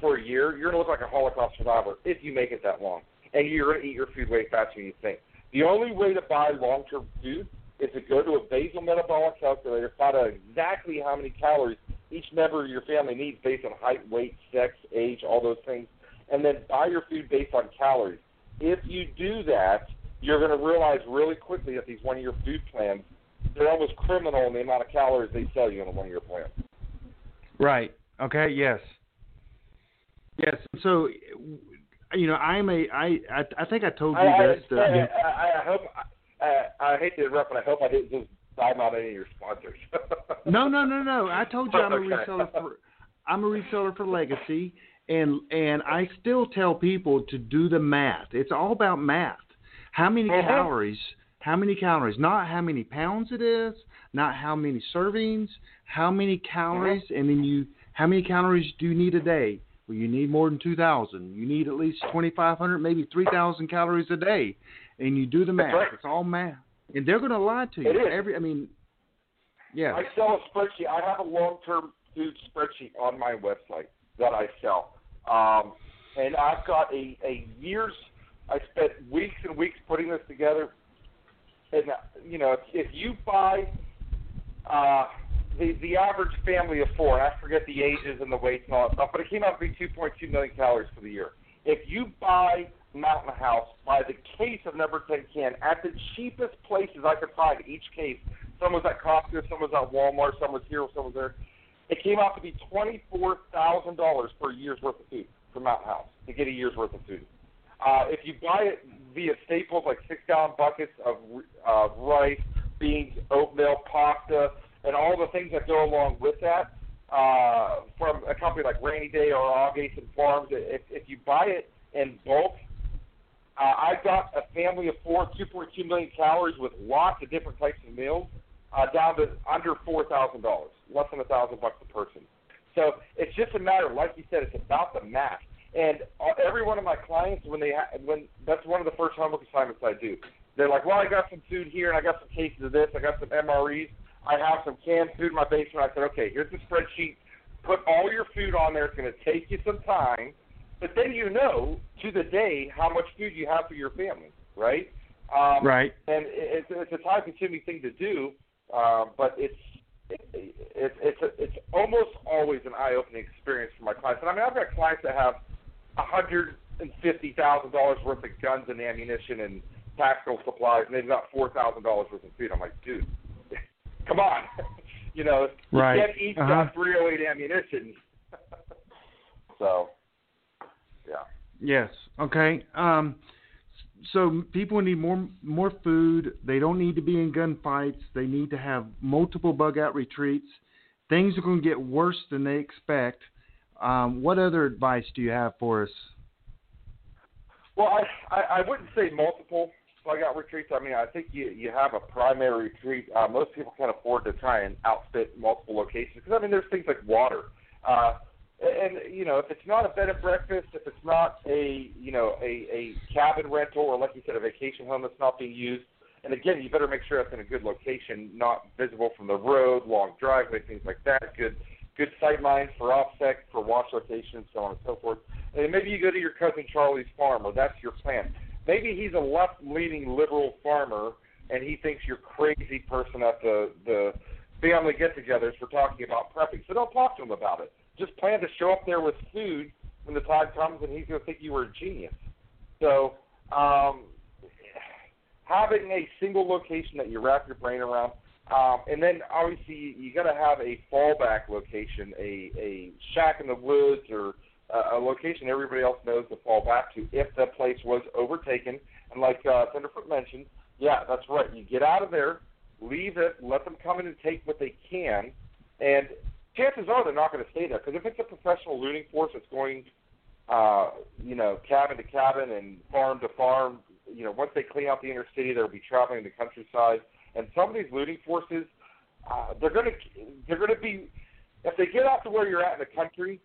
for a year, you're gonna look like a Holocaust survivor if you make it that long, and you're gonna eat your food way faster than you think. The only way to buy long-term food is to go to a basal metabolic calculator, find out exactly how many calories each member of your family needs based on height, weight, sex, age, all those things, and then buy your food based on calories. If you do that, you're going to realize really quickly that these one-year food plans they're almost criminal in the amount of calories they sell you in a one-year plan. Right. Okay. Yes. Yes. So, you know, I'm a I I, I think I told you I, I, this. uh, I, I hope I, I hate to interrupt, but I hope I didn't just dime out any of your sponsors. No, no, no, no. I told you I'm a reseller for I'm a reseller for Legacy, and and I still tell people to do the math. It's all about math. How many Mhm. calories? How many calories? Not how many pounds it is. Not how many servings. How many calories? And then you how many calories do you need a day? Well, you need more than two thousand. You need at least twenty five hundred, maybe three thousand calories a day. And you do the math. right. It's all math. And they're going to lie to you. It is. Every I mean, yeah. I sell a spreadsheet. I have a long-term food spreadsheet on my website that I sell, um, and I've got a, a years. I spent weeks and weeks putting this together, and uh, you know, if, if you buy uh, the average family of four, I forget the ages and the weights and all that stuff, but it came out to be 2.2 million calories for the year. If you buy Mountain House by the case of number 10 can at the cheapest places I could find each case, some was at Costco, some was at Walmart, some was here, some was there. It came out to be twenty-four thousand dollars for a year's worth of food for Mountain House to get a year's worth of food. Uh, if you buy it via staples like six-gallon buckets of uh, rice, beans, oatmeal, pasta, and all the things that go along with that, uh, from a company like Rainy Day or Augason Farms, if, if you buy it in bulk, uh, I got a family of four, 2.2 million calories with lots of different types of meals, uh, down to under four thousand dollars, less than a thousand bucks a person. So it's just a matter, like you said, it's about the math. And uh, every one of my clients, when they ha- when that's one of the first homework assignments I do, they're like, "Well, I got some food here, and I got some cases of this, I got some MREs, I have some canned food in my basement." I said, "Okay, here's the spreadsheet. Put all your food on there. It's going to take you some time, but then you know to the day how much food you have for your family, right? Um, Right. and it's, it's a time-consuming thing to do. um, but it's it, it, it's a, it's almost always an eye-opening experience for my clients. And I mean, I've got clients that have a hundred and fifty thousand dollars worth of guns and ammunition and tactical supplies, and they've got four thousand dollars worth of food. I'm like, dude, come on, you know, you Right. can't eat Uh-huh. that 308 ammunition. so, yeah. Yes. Okay. Um, so people need more more food. They don't need to be in gunfights. They need to have multiple bug out retreats. Things are going to get worse than they expect. Um, what other advice do you have for us? Well, I, I I wouldn't say multiple bug out retreats. I mean, I think you you have a primary retreat. Uh, most people can't afford to try and outfit multiple locations because I mean, there's things like water. Uh, and you know, if it's not a bed and breakfast, if it's not a you know a a cabin rental or like you said, a vacation home that's not being used, and again, you better make sure that's in a good location, not visible from the road, long driveway, things like that. Good good sight lines for offset, for wash locations, so on and so forth. And maybe you go to your cousin Charlie's farm, or that's your plan. Maybe he's a left-leaning liberal farmer, and he thinks you're crazy person at the the family get-togethers for talking about prepping. So don't talk to him about it. Just plan to show up there with food when the time comes, and he's going to think you were a genius. So um, having a single location that you wrap your brain around, um, and then obviously you, you got to have a fallback location, a a shack in the woods or a location everybody else knows to fall back to if the place was overtaken. And like uh, Tenderfoot mentioned, yeah, that's right. You get out of there, leave it, let them come in and take what they can, and chances are they're not going to stay there because if it's a professional looting force that's going, uh, you know, cabin to cabin and farm to farm, you know, once they clean out the inner city, they'll be traveling the countryside. And some of these looting forces, uh, they're going to they're going to be if they get out to where you're at in the country,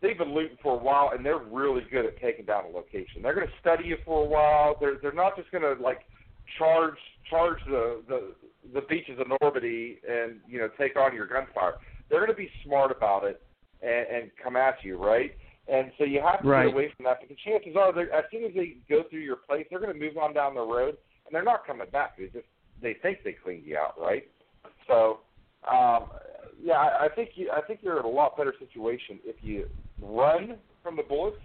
they've been looting for a while and they're really good at taking down a location. They're going to study you for a while. They're they're not just going to like charge charge the the the beaches of Normandy and you know take on your gunfire. They're going to be smart about it and, and come at you, right? And so you have to Right. get away from that because chances are, as soon as they go through your place, they're going to move on down the road and they're not coming back. They just they think they cleaned you out, right? So, um, yeah, I, I think you I think you're in a lot better situation if you run from the bullets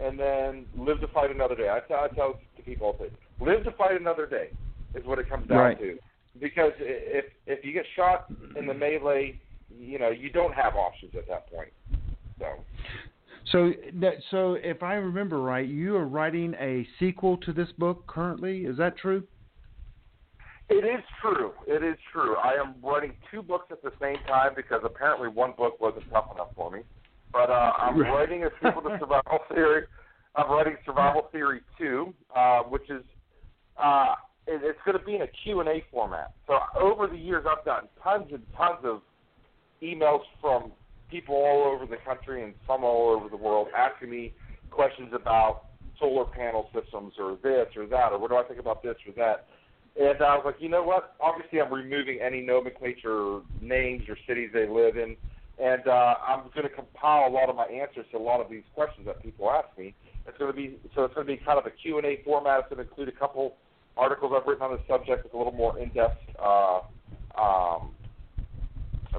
and then live to fight another day. I tell, I tell to people all the time, live to fight another day is what it comes down Right. to. Because if if you get shot in the melee, you know you don't have options at that point. So So, that, so if I remember right, you are writing a sequel to this book currently. Is that true? It is true. It is true. I am writing two books at the same time because apparently one book wasn't tough enough for me. But uh, I'm writing a sequel to Survival Theory. I'm writing Survival Theory 2, uh, which is uh, it, it's going to be in a Q&A format. So over the years, I've gotten tons and tons of emails from people all over the country and some all over the world asking me questions about solar panel systems or this or that or what do I think about this or that. And I was like, you know what? Obviously, I'm removing any nomenclature or names or cities they live in, and uh, I'm going to compile a lot of my answers to a lot of these questions that people ask me. It's going to be so it's going to be kind of a Q and A format. It's going to include a couple articles I've written on the subject with a little more in-depth uh, um,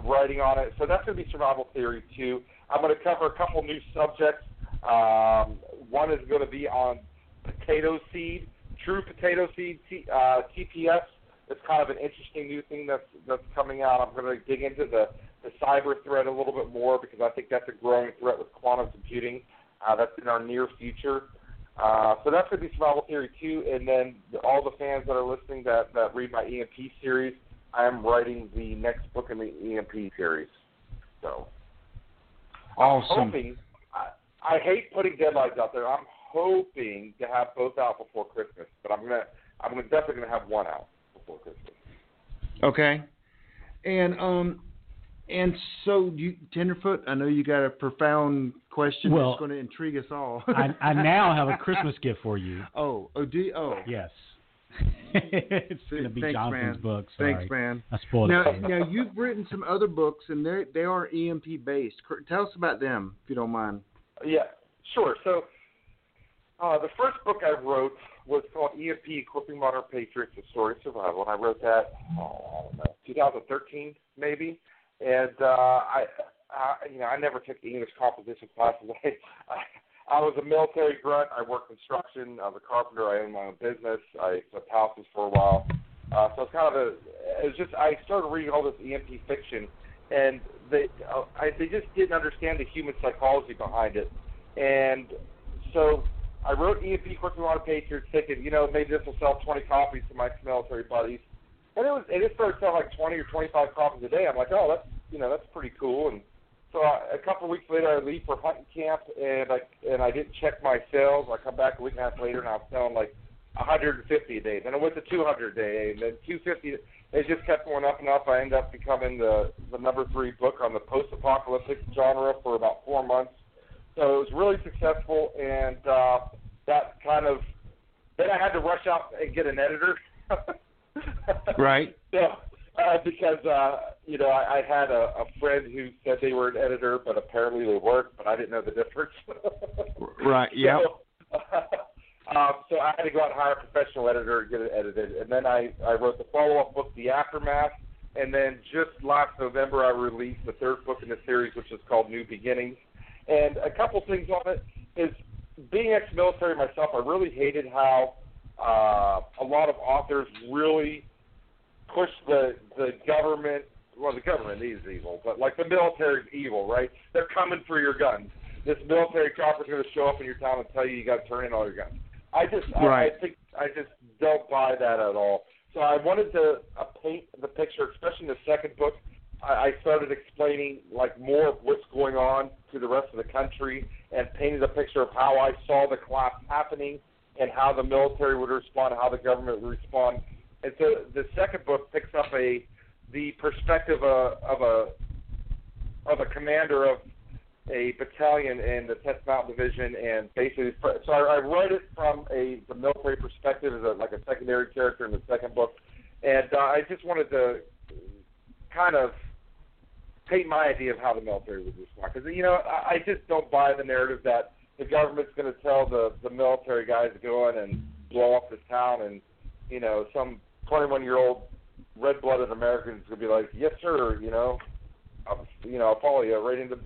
writing on it. So that's going to be survival theory 2. I'm going to cover a couple new subjects. Um, one is going to be on potato seed, true potato seed, T, uh, TPS. It's kind of an interesting new thing that's that's coming out. I'm going to dig into the the cyber threat a little bit more because I think that's a growing threat with quantum computing. Uh, that's in our near future. Uh, so that's going to be survival theory 2. And then all the fans that are listening that that read my EMP series, I am writing the next book in the EMP series. So Awesome. I'm hoping. I, I hate putting deadlines out there. I'm hoping to have both out before Christmas, but I'm gonna I'm gonna definitely gonna have one out before Christmas. Okay. And um, and so you Tenderfoot, I know you got a profound question Well- that's going to intrigue us all. I, I now have a Christmas gift for you. oh, oh, do you, oh. Yes. it's going to be Thanks, Jonathan's man. book. Sorry. Thanks, man. I spoiled Now, it. for you. now you've written some other books, and they they are EMP based. Tell us about them, if you don't mind. Yeah, sure. So uh, the first book I wrote was called EMP: Equipping Modern Patriots: A Story of Survival, and I wrote that oh, I don't know 2013 maybe, and uh, I, I, you know, I never took English composition classes. I, I was a military grunt. I worked construction. I was a carpenter. I owned my own business. I flipped houses for a while. Uh, so it's kind of a. It was just I started reading all this EMP fiction, and they uh, I, they just didn't understand the human psychology behind it, and so I wrote EMP Equipping Modern Patriots, thinking you know maybe this will sell 20 copies to my military buddies, and it was it started selling like 20 or 25 copies a day. I'm like, oh that's you know that's pretty cool, and so I, a couple of weeks later, I leave for hunting camp, and I and I didn't check my sales. I come back a week and a half later, and I was selling like 150 a day. Then I went to 200 a day, and then 250. It just kept going up and up. I ended up becoming the the number three book on the post-apocalyptic genre for about four months. So it was really successful, and uh, that kind of then I had to rush out and get an editor. right. So uh, because uh, you know I, I had a, a friend who said they were an editor, but apparently they weren't. But I didn't know the difference. right. Yeah. So, um, so I had to go out and hire a professional editor and get it edited, and then I I wrote the follow-up book, The Aftermath, and then just last November I released the third book in the series, which is called New Beginnings. And a couple things on it is being ex-military myself, I really hated how uh, a lot of authors really push the the government. Well, the government is evil, but like the military is evil, right? They're coming for your guns. This military chopper's going to show up in your town and tell you you got to turn in all your guns. I just, right. I, I think, I just don't buy that at all. So I wanted to uh, paint the picture, especially in the second book. I, I started explaining like more of what's going on to the rest of the country and painted a picture of how I saw the collapse happening and how the military would respond, how the government would respond, and so the second book picks up a the perspective of, of a of a commander of a battalion in the 10th Mountain Division, and basically, so I, I wrote it from a the military perspective as a, like a secondary character in the second book, and uh, I just wanted to kind of paint my idea of how the military would respond, because you know I, I just don't buy the narrative that the government's going to tell the the military guys to go in and blow up this town, and you know some 21 year old red blooded Americans to be like, yes, sir, you know, I'll, you know, I'll follow you right into.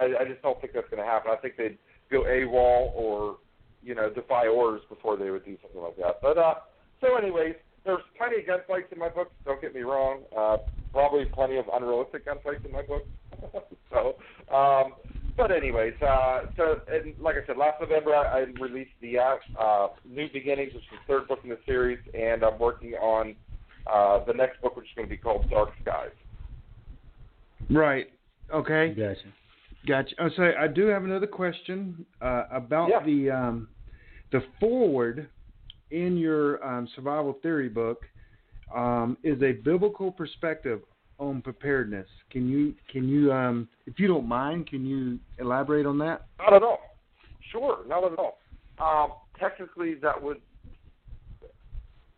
I, I just don't think that's going to happen. I think they'd go AWOL or, you know, defy orders before they would do something like that. But uh, so, anyways, there's plenty of gunfights in my books. Don't get me wrong. Uh, probably plenty of unrealistic gunfights in my books. so, um, but anyways, uh, so and like I said, last November I, I released the uh, uh, New Beginnings, which is the third book in the series, and I'm working on uh, the next book, which is going to be called Dark Skies. Right. Okay. Gotcha. Gotcha. Oh, so I do have another question uh, about Yeah. the um, the forward in your um, survival theory book um, is a biblical perspective on preparedness. Can you can you um, if you don't mind, can you elaborate on that? Not at all. Sure, not at all. Um, technically, that would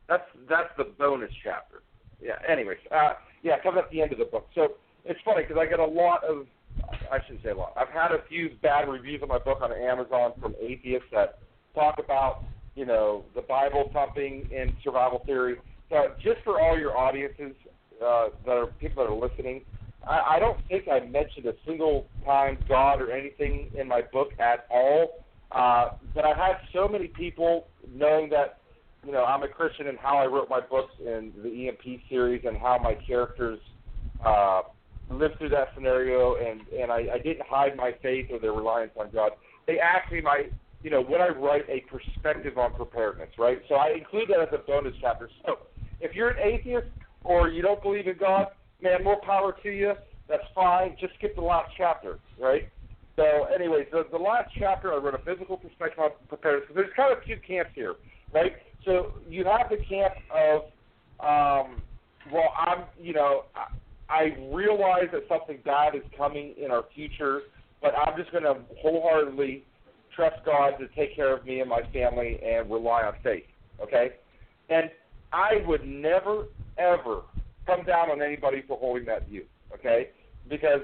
that's that's the bonus chapter. Yeah. Anyways, uh, yeah, comes at the end of the book. So it's funny because I get a lot of I shouldn't say a lot. I've had a few bad reviews of my book on Amazon from atheists that talk about you know the Bible thumping and survival theory. So just for all your audiences uh, that are people that are listening, I, I don't think I mentioned a single time God or anything in my book at all. Uh, but I've had so many people knowing that you know I'm a Christian and how I wrote my books in the EMP series and how my characters uh, lived through that scenario and and I, I didn't hide my faith or their reliance on God. They asked me my you know when I write a perspective on preparedness, right? So I include that as a bonus chapter. So if you're an atheist or you don't believe in God, man, more power to you. That's fine. Just skip the last chapter, right? So, anyways, the, the last chapter I wrote a biblical perspective on preparedness. There's kind of two camps here, right? So you have the camp of, um, well, I'm, you know, I, I realize that something bad is coming in our future, but I'm just going to wholeheartedly trust God to take care of me and my family and rely on faith. Okay, and I would never ever come down on anybody for holding that view. Okay, because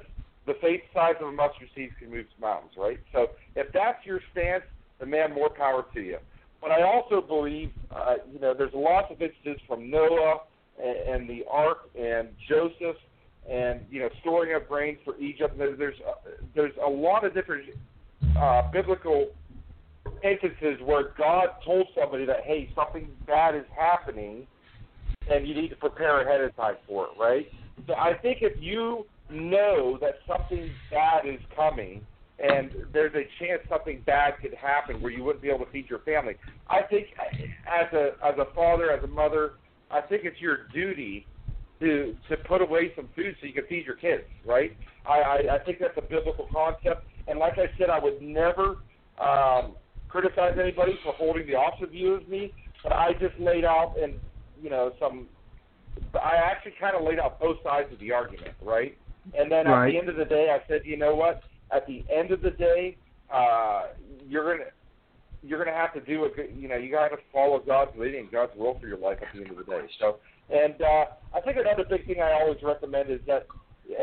the faith size of a mustard seed can move mountains, right? So if that's your stance, then man, more power to you. But I also believe, uh, you know, there's lots of instances from Noah and, the Ark and Joseph and you know storing up grain for Egypt. There's there's, uh, there's a lot of different uh, biblical instances where God told somebody that hey something bad is happening and you need to prepare ahead of time for it, right? So I think if you know that something bad is coming and there's a chance something bad could happen where you wouldn't be able to feed your family. I think as a as a father, as a mother, I think it's your duty to to put away some food so you can feed your kids, right? I I, I think that's a biblical concept, and like I said, I would never um, criticize anybody for holding the opposite view as me, but I just laid out and you know some. I actually kind of laid out both sides of the argument, right? And then right. at the end of the day, I said, you know what? At the end of the day, uh, you're gonna you're gonna have to do a good. You know, you got to follow God's leading, God's will for your life at the end of the day. So, and uh, I think another big thing I always recommend is that uh,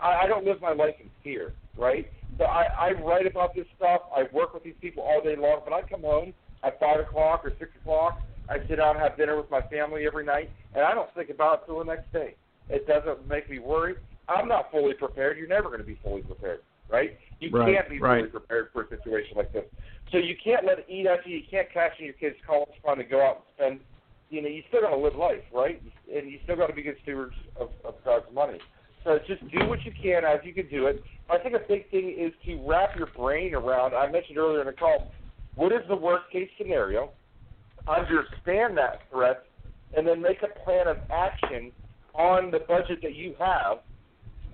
I, I don't live my life in fear, right? So I, I write about this stuff. I work with these people all day long. But I come home at five o'clock or six o'clock, I sit down and have dinner with my family every night, and I don't think about it till the next day. It doesn't make me worry. I'm not fully prepared. You're never going to be fully prepared, right? You right, can't be right. fully prepared for a situation like this. So you can't let it eat at you. You can't cash in your kids' college fund and go out and spend. You know, you still got to live life, right? And you still got to be good stewards of, of God's money. So just do what you can as you can do it. I think a big thing is to wrap your brain around. I mentioned earlier in the call, what is the worst case scenario? Understand that threat, and then make a plan of action on the budget that you have.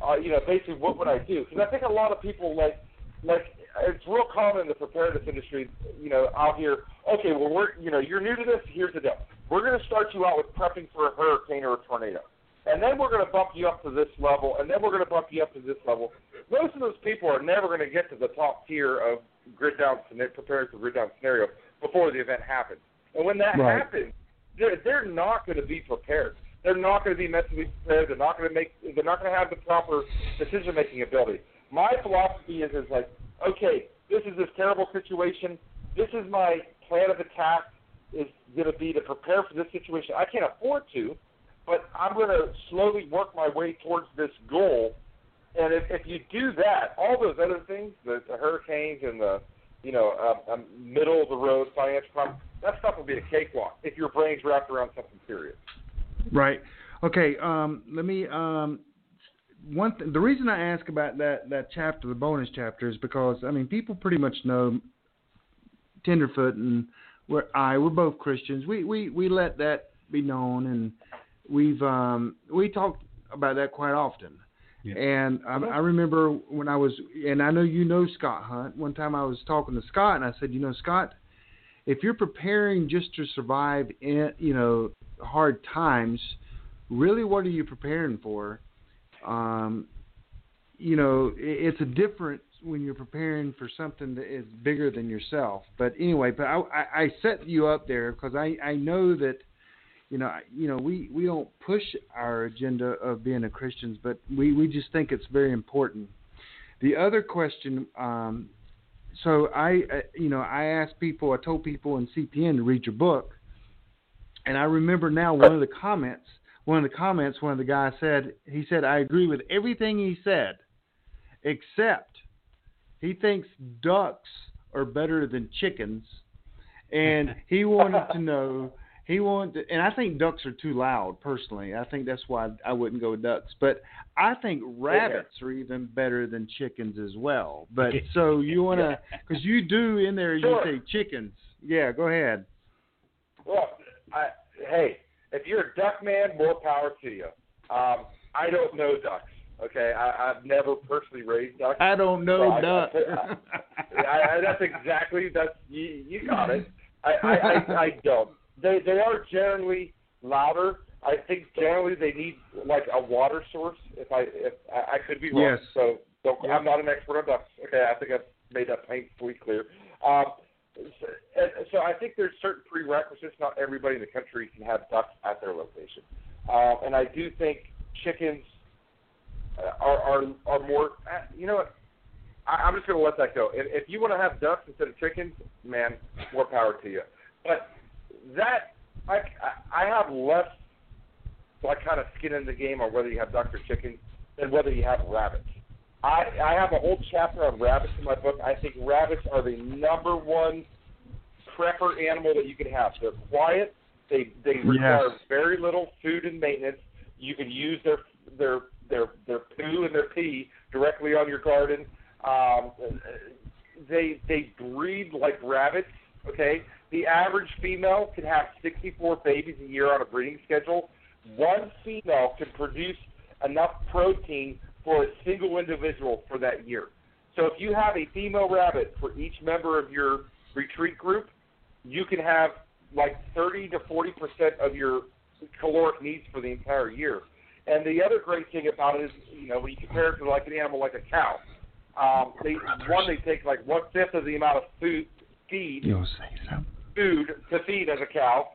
Uh, you know, basically, what would I do? Because I think a lot of people like, like it's real common in the preparedness industry. You know, I'll hear, okay, well, we're, you know, you're new to this. Here's the deal. We're going to start you out with prepping for a hurricane or a tornado and then we're going to bump you up to this level, and then we're going to bump you up to this level. Most of those people are never going to get to the top tier of grid down preparing for grid down scenario before the event happens. And when that right. happens, they're they're not going to be prepared. They're not going to be mentally prepared. They're not going to make. They're not going to have the proper decision making ability. My philosophy is is like, okay, this is this terrible situation. This is my plan of attack. Is going to be to prepare for this situation. I can't afford to but I'm going to slowly work my way towards this goal. And if, if you do that, all those other things, the, the hurricanes and the, you know, uh, um, middle of the road financial crime, that stuff will be a cakewalk if your brain's wrapped around something serious. Right. Okay. Um, let me. Um, one. Th- the reason I ask about that that chapter, the bonus chapter, is because I mean people pretty much know Tenderfoot and we're I we're both Christians. We we we let that be known and we've um, we talked about that quite often. Yeah. And I, I remember when I was, and I know you know Scott Hunt. One time I was talking to Scott, and I said, you know, Scott, if you're preparing just to survive in, you know, hard times, really, what are you preparing for? Um, you know, it, it's a difference when you're preparing for something that is bigger than yourself. But anyway, but I, I, I set you up there because I, I know that you know, you know, we we don't push our agenda of being a Christians, but we we just think it's very important. The other question, um, so I, uh, you know, I asked people, I told people in CPN to read your book, and I remember now one of the comments, one of the comments, one of the guys said, he said, I agree with everything he said, except he thinks ducks are better than chickens, and he wanted to know he wanted, to, and I think ducks are too loud. Personally, I think that's why I wouldn't go with ducks. But I think rabbits are even better than chickens as well. But so you want to, because you do in there, Sure. you say chickens. Yeah, go ahead. Well, I, hey, if you're a duck man, more power to you. Um, I don't know ducks. Okay, I, I've never personally raised ducks. I don't know So I- ducks. I, I, that's exactly that's you, you got it. I, I, I, I don't. They they are generally louder. I think generally they need like a water source. If I if I, I could be wrong, Yes. so don't, I'm not an expert on ducks. Okay, I think I've made that painfully clear. Um, so, so I think there's certain prerequisites. Not everybody in the country can have ducks at their location, um, and I do think chickens uh, are are are more. Uh, you know what? I, I'm just going to let that go. If, if you want to have ducks instead of chickens, man, more power to you. But that I I have less like kind of skin in the game on whether you have ducks or chickens than whether you have rabbits. I I have a whole chapter on rabbits in my book. I think rabbits are the number one prepper animal that you can have. They're quiet. They they require Yes. very little food and maintenance. You can use their their their their poo and their pee directly on your garden. Um, they they breed like rabbits. Okay, the average female can have 64 babies a year on a breeding schedule. One female can produce enough protein for a single individual for that year. So if you have a female rabbit for each member of your retreat group, you can have like 30 to 40 percent of your caloric needs for the entire year. And the other great thing about it is, you know, when you compare it to like an animal like a cow, um, they one they take like one fifth of the amount of food feed You'll say something. food to feed as a cow.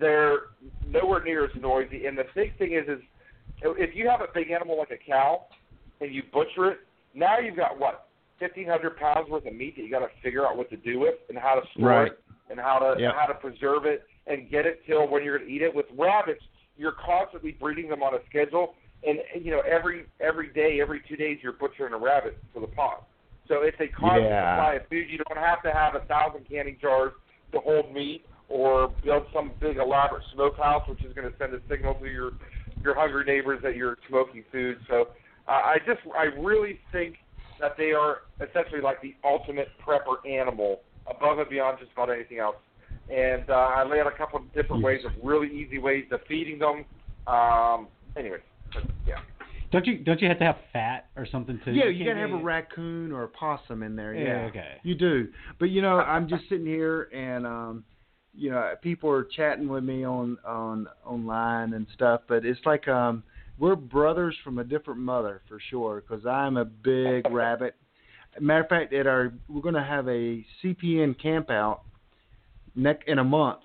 They're nowhere near as noisy. And the big thing is, is if you have a big animal like a cow and you butcher it, now you've got what fifteen hundred pounds worth of meat that you got to figure out what to do with and how to store Right. it and how to Yep. how to preserve it and get it till when you're going to eat it. With rabbits, you're constantly breeding them on a schedule, and and, you know every every day, every two days, you're butchering a rabbit for the pot. So it's a constant Yeah. supply of food. You don't have to have a thousand canning jars to hold meat or build some big elaborate smokehouse, which is going to send a signal to your your hungry neighbors that you're smoking food. So uh, I just I really think that they are essentially like the ultimate prepper animal, above and beyond just about anything else. And uh, I lay out a couple of different ways of really easy ways of feeding them. Um, anyways, but, yeah. Don't you don't you have to have fat or something to? Yeah, you gotta have a raccoon or a possum in there. Yeah, Yeah, okay. You do, but you know, I'm just sitting here and um, you know, people are chatting with me on on online and stuff. But it's like um, we're brothers from a different mother for sure. Because I'm a big rabbit. Matter of fact, at our we're gonna have a CPN camp out neck in a month,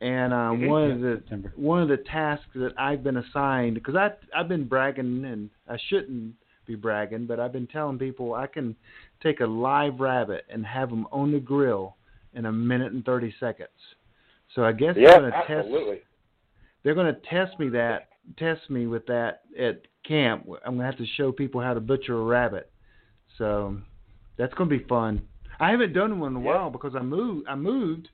and Mhm. one of the September. one of the tasks that I've been assigned because I I've been bragging and I shouldn't be bragging, but I've been telling people I can take a live rabbit and have them on the grill in a minute and thirty seconds. So I guess Yeah, they're going to test. absolutely. They're going to test me that test me with that at camp. I'm going to have to show people how to butcher a rabbit. So that's going to be fun. I haven't done one in a Yeah. while because I moved. I moved,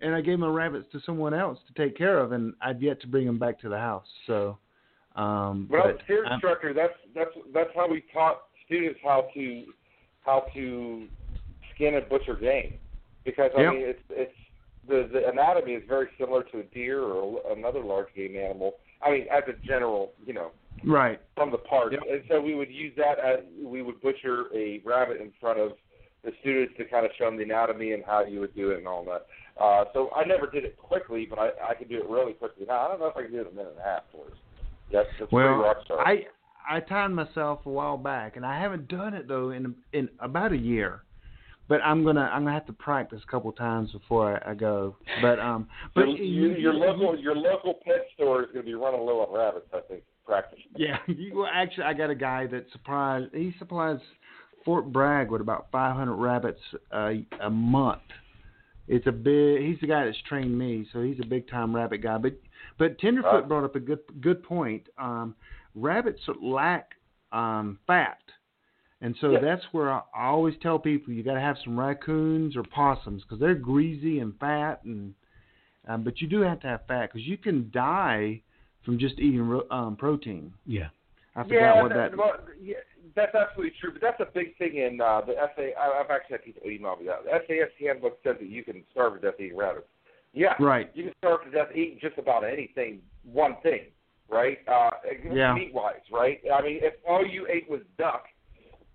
and I gave my rabbits to someone else to take care of, and I've yet to bring them back to the house. So, um, Well, but I'm- instructor, that's that's that's how we taught students how to how to skin and butcher game, because I Yep. mean it's it's the the anatomy is very similar to a deer or another large game animal. I mean, as a general, you know, right. from the parts, Yep. and so we would use that as we would butcher a rabbit in front of the students to kind of show them the anatomy and how you would do it and all that. Uh, so I never did it quickly, but I I could do it really quickly. Now I don't know if I can do it in a minute and a half. Boys. That's that's pretty Well, rock star. I I timed myself a while back, and I haven't done it though in in about a year. But I'm gonna I'm gonna have to practice a couple times before I, I go. But um, but your, your, your local your local pet store is to be running low on rabbits. I think practice. Yeah, you, well, actually, I got a guy that supplies. He supplies Fort Bragg with about 500 rabbits a, a month. It's a big. He's the guy that's trained me, so he's a big time rabbit guy. But but Tenderfoot Right. brought up a good good point. Um, rabbits lack um, fat, and so Yeah. that's where I, I always tell people you got to have some raccoons or possums because they're greasy and fat, and um, but you do have to have fat because you can die from just eating ro- um, protein. Yeah. I forgot yeah, what that. well, yeah, that's absolutely true. But that's a big thing in uh, the SA. I- I've actually had people email me that. The SAS handbook says that you can starve to death eating rabbits. Yeah, Right. You can starve to death eating just about anything. One thing, right? Uh, Yeah. Meat wise, right? I mean, if all you ate was duck,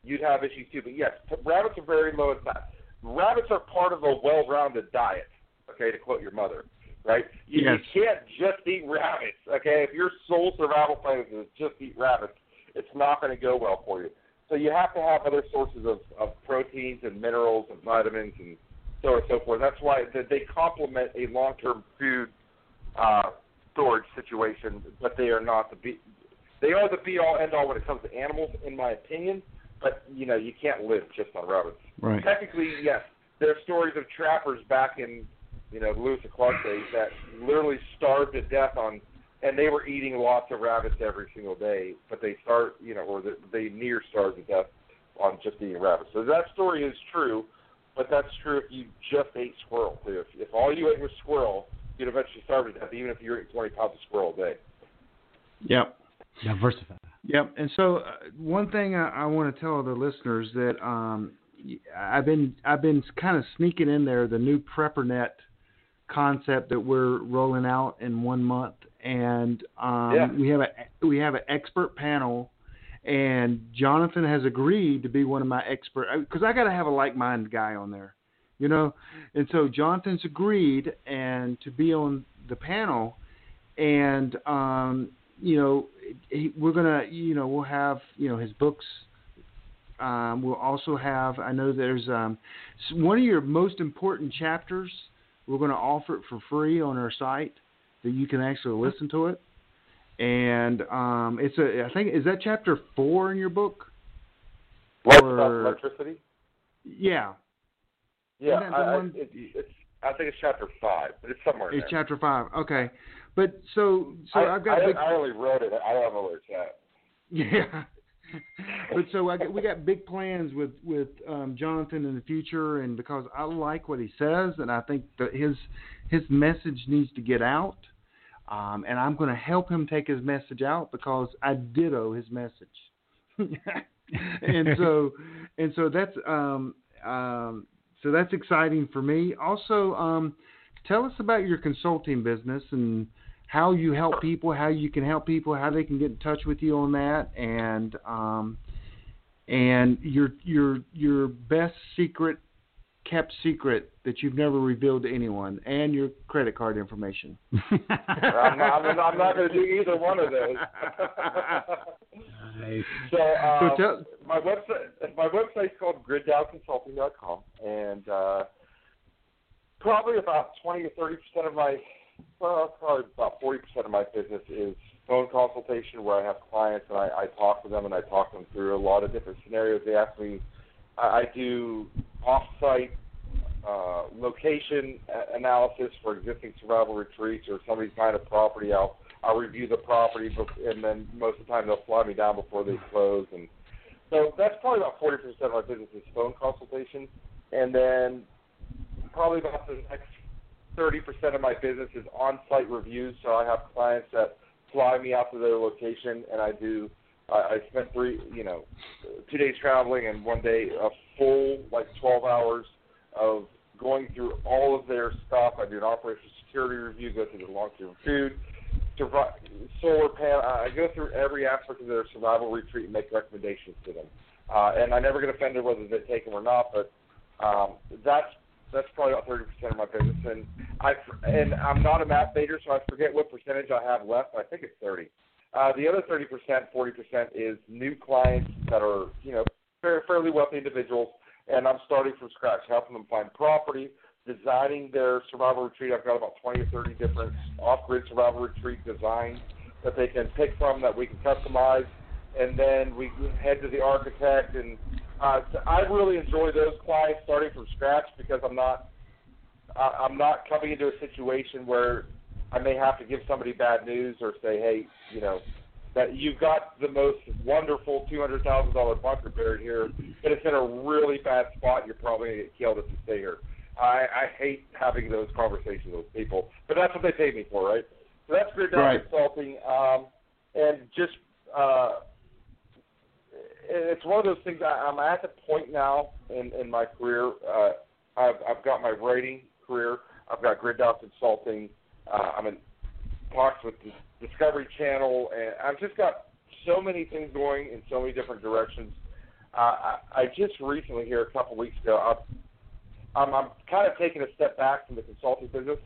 you'd have issues too. But yes, rabbits are very low in fat. Rabbits are part of a well-rounded diet. Okay, to quote your mother, right? You, Yes. you can't just eat rabbits. Okay, if your sole survival plan is just eat rabbits, it's not going to go well for you. So you have to have other sources of, of proteins and minerals and vitamins and so on and so forth. That's why that they complement a long-term food uh, storage situation, but they are not the be. They are the be-all, end-all when it comes to animals, in my opinion. But you know, you can't live just on rabbits. Right. Technically, yes, there are stories of trappers back in you know Lewis and Clark days that literally starved to death on and they were eating lots of rabbits every single day, but they start, you know, or the, they near starved to death on just eating rabbits. So that story is true, but that's true if you just ate squirrel too. If, if all you ate was squirrel, you'd eventually starve to death, even if you ate 20 pounds of squirrel a day. Yep. Diversify. Yep. And so uh, one thing I, I want to tell the listeners that um, I've been I've been kind of sneaking in there the new PrepperNet concept that we're rolling out in one month, and um, Yeah. we have a we have an expert panel, and Jonathan has agreed to be one of my expert because I got to have a like-minded guy on there, you know, and so Jonathan's agreed and to be on the panel, and um, you know he, we're gonna you know we'll have you know his books. Um, we'll also have I know there's um, one of your most important chapters. We're going to offer it for free on our site that you can actually listen to it. And um, it's a I think is that chapter four in your book? Or- electricity. Yeah, Yeah, the I, one- it's, it's, I think it's chapter five, but it's somewhere it's there. chapter five. Okay, but so so I, I've got I, big, I only wrote it. I don't know where it's at. Yeah. but so I we got big plans with with um, Jonathan in the future, and because I like what he says, and I think that his his message needs to get out, um, and I'm going to help him take his message out because I ditto his message, and so and so that's um, um, so that's exciting for me. Also, um, tell us about your consulting business and how you help people, how you can help people, how they can get in touch with you on that, and um, and your your your best secret, kept secret that you've never revealed to anyone, and your credit card information. I'm not, I'm not, going to do either one of those. Nice. so, um, So tell- my website, my website's called griddownconsulting.com, and uh, probably about 20 or 30 percent of my, well, probably about 40 percent of my business is phone consultation, where I have clients and I, I talk to them and I talk them through a lot of different scenarios. They ask me, I, I do off-site uh, location analysis for existing survival retreats or somebody's buying a property. I'll I'll review the property, and then most of the time they'll fly me down before they close. And so that's probably about forty percent of my business is phone consultation, and then probably about the next thirty percent of my business is on-site reviews. So I have clients that fly me out to their location, and I do. I, I spent three, you know, two days traveling and one day a full like twelve hours of going through all of their stuff. I do an operational security review, go through the long-term food, solar panel. I go through every aspect of their survival retreat and make recommendations to them. Uh, and I never get offended whether they take them or not, but um, that's that's probably about thirty percent of my business. And I and I'm not a math major, so I forget what percentage I have left. I think it's thirty. Uh, the other thirty percent, forty percent is new clients that are you know fair, fairly wealthy individuals, and I'm starting from scratch, helping them find property, designing their survival retreat. I've got about twenty or thirty different off-grid survival retreat designs that they can pick from that we can customize, and then we head to the architect. And uh, I really enjoy those clients starting from scratch because I'm not I- I'm not coming into a situation where I may have to give somebody bad news or say, hey, you know, that you've got the most wonderful two hundred thousand dollar bunker buried here, but it's in a really bad spot. You're probably gonna get killed if you stay here. I, I hate having those conversations with people, but that's what they pay me for, right? So that's Grid Down Right. Consulting, um, and just uh, it's one of those things. I, I'm at the point now in, in my career. Uh, I've, I've got my writing career. I've got Grid Consulting. Uh, I'm in talks with the Discovery Channel, and I've just got so many things going in so many different directions. Uh, I, I just recently, here a couple weeks ago, I'm, I'm kind of taking a step back from the consulting business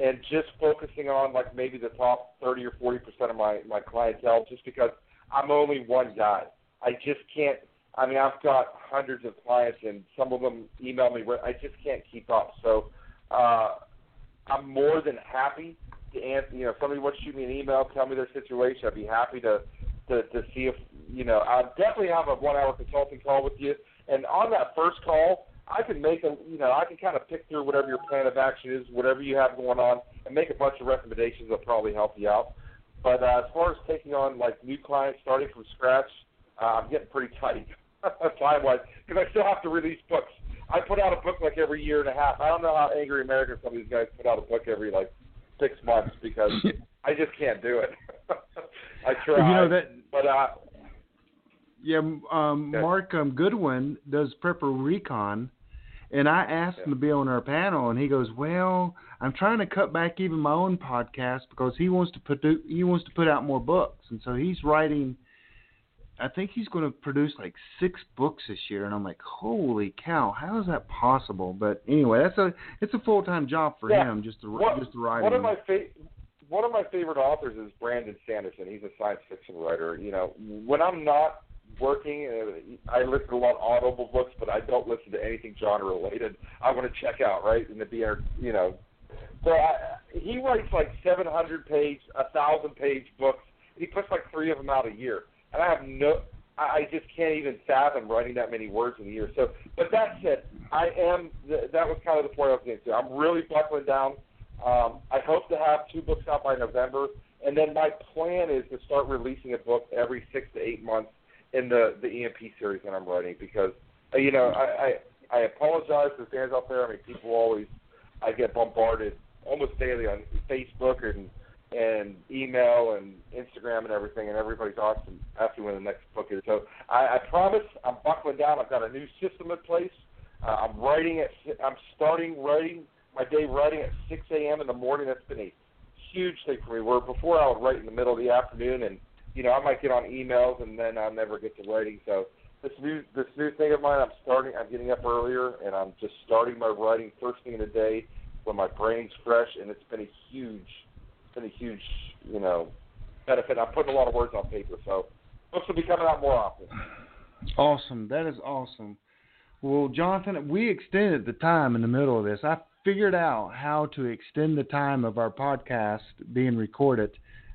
and just focusing on like maybe the top 30 or 40 percent of my my clientele, just because I'm only one guy. I just can't. I mean, I've got hundreds of clients, and some of them email me. I just can't keep up. So uh, I'm more than happy to answer. You know, if somebody wants to shoot me an email, tell me their situation. I'd be happy to to, to see if you know. I'll definitely have a one-hour consulting call with you, and on that first call, I can make a you know I can kind of pick through whatever your plan of action is, whatever you have going on, and make a bunch of recommendations that'll probably help you out. But uh, as far as taking on like new clients, starting from scratch, uh, I'm getting pretty tight time wise because I still have to release books. I put out a book like every year and a half. I don't know how Angry American some of these guys put out a book every like six months because I just can't do it. I try, you know that, but uh, yeah, um, Okay. Mark um, Goodwin does Prepper Recon, and I asked him to be on our panel, and he goes, "Well, I'm trying to cut back even my own podcast because he wants to put he wants to put out more books, and so he's writing. I think he's going to produce like six books this year, and I'm like, holy cow, how is that possible? But anyway, that's a it's a full time job for Yeah. him just to What- just to write. One of my fa- one of my favorite authors is Brandon Sanderson. He's a science fiction writer. You know, when I'm not working, uh, I listen to a lot of audible books, but I don't listen to anything genre related. I want to check out right and to be, you know. So I, he writes like 700 page, a thousand page books. He puts like three of them out a year, and I have no. I just can't even fathom writing that many words in a year. So, but that said, I am. th- That was kind of the point I was getting to. I'm really buckling down. Um, I hope to have two books out by November, and then my plan is to start releasing a book every six to eight months in the the EMP series that I'm writing because uh, you know I, I I apologize to fans out there. I mean, people always I get bombarded almost daily on Facebook and and email and Instagram and everything, and everybody's asking asking when the next book is. So I, I promise I'm buckling down. I've got a new system in place. Uh, I'm writing at I'm starting writing my day writing at 6 a.m. in the morning. That's been a huge thing for me. Where before I would write in the middle of the afternoon, and you know I might get on emails and then I'll never get to writing. So this new this new thing of mine, I'm starting. I'm getting up earlier, and I'm just starting my writing first thing in the day when my brain's fresh, and it's been a huge, been a huge, you know, benefit. I'm putting a lot of words on paper, so books will be coming out more often. Awesome. That is awesome. Well, Jonathan, we extended the time in the middle of this. I figured out how to extend the time of our podcast being recorded.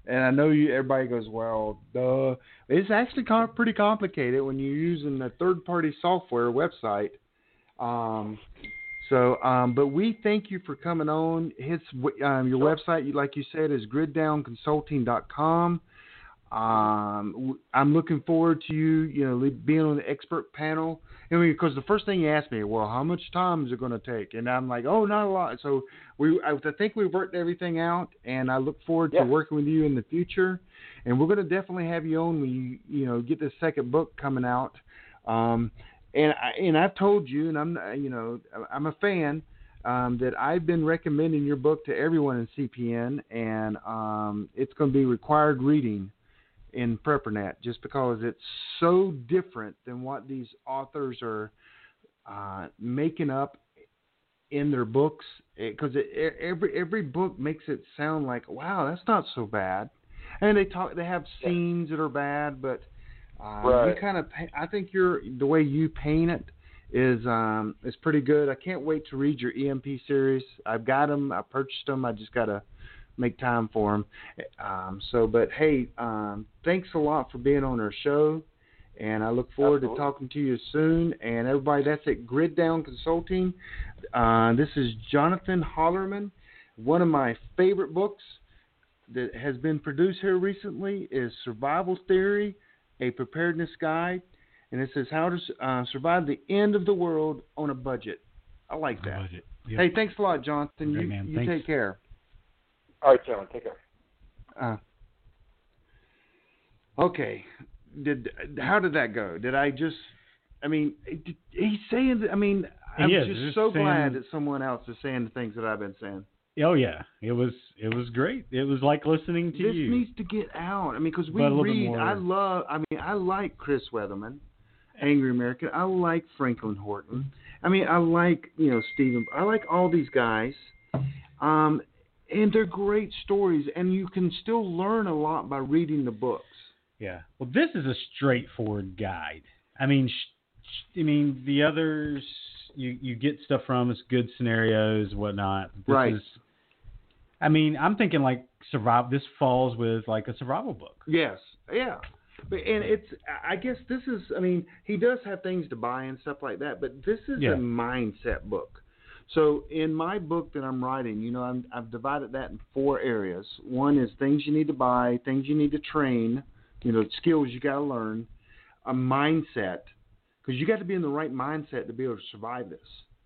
And I know you everybody goes, "Well, duh." It's actually com- pretty complicated when you're using a third-party software website. Um so, um, but we thank you for coming on. His um, your website, like you said, is griddownconsulting.com. Um, I'm looking forward to you, you know, being on the expert panel. I mean, because the first thing you asked me, well, how much time is it going to take? And I'm like, oh, not a lot. So we, I, think we've worked everything out, and I look forward Yeah. to working with you in the future. And we're going to definitely have you on when you, you know, get the second book coming out. Um, and I, and I've told you, and I'm, you know, I'm a fan. Um, that I've been recommending your book to everyone in CPN, and um, it's going to be required reading in PrepperNet just because it's so different than what these authors are uh, making up in their books. Because it, every every book makes it sound like, wow, that's not so bad. And they talk, they have scenes that are bad, but uh, you kind of, I think your the way you paint it is um is pretty good. I can't wait to read your EMP series. I've got them. I purchased them. I just gotta make time for them. Um, so, but hey, um, thanks a lot for being on our show, and I look forward Absolutely. to talking to you soon. And everybody, that's at Grid Down Consulting. Uh, this is Jonathan Hollerman. One of my favorite books that has been produced here recently is Survival Theory: A Preparedness Guide, and it says how to uh, survive the end of the world on a budget. I like that. Budget. Yep. Hey, thanks a lot, Jonathan. Great, you man. you Thanks. take care. All right, gentlemen, take care. Uh, okay. Did how did that go? Did I just? I mean, did, he's saying. I mean, I'm He just Just so saying- glad that someone else is saying the things that I've been saying. Oh yeah, it was it was great. It was like listening to this you. needs to get out. I mean, because we But a little bit read. I love. I mean, I like Chris Weatherman, Angry American. I like Franklin Horton. I mean, I like you know Stephen. I like all these guys, um, and they're great stories. And you can still learn a lot by reading the books. Yeah. Well, this is a straightforward guide. I mean, sh- sh- I mean the others you you get stuff from it's good scenarios whatnot. This Right. Is, I mean, I'm thinking like survive. This falls with like a survival book. Yes, yeah. But and it's I guess this is I mean he does have things to buy and stuff like that, but this is Yeah. a mindset book. So in my book that I'm writing, you know, I'm, I've divided that in four areas. One is things you need to buy, things you need to train, you know, skills you got to learn, a mindset, because you got to be in the right mindset to be able to survive this.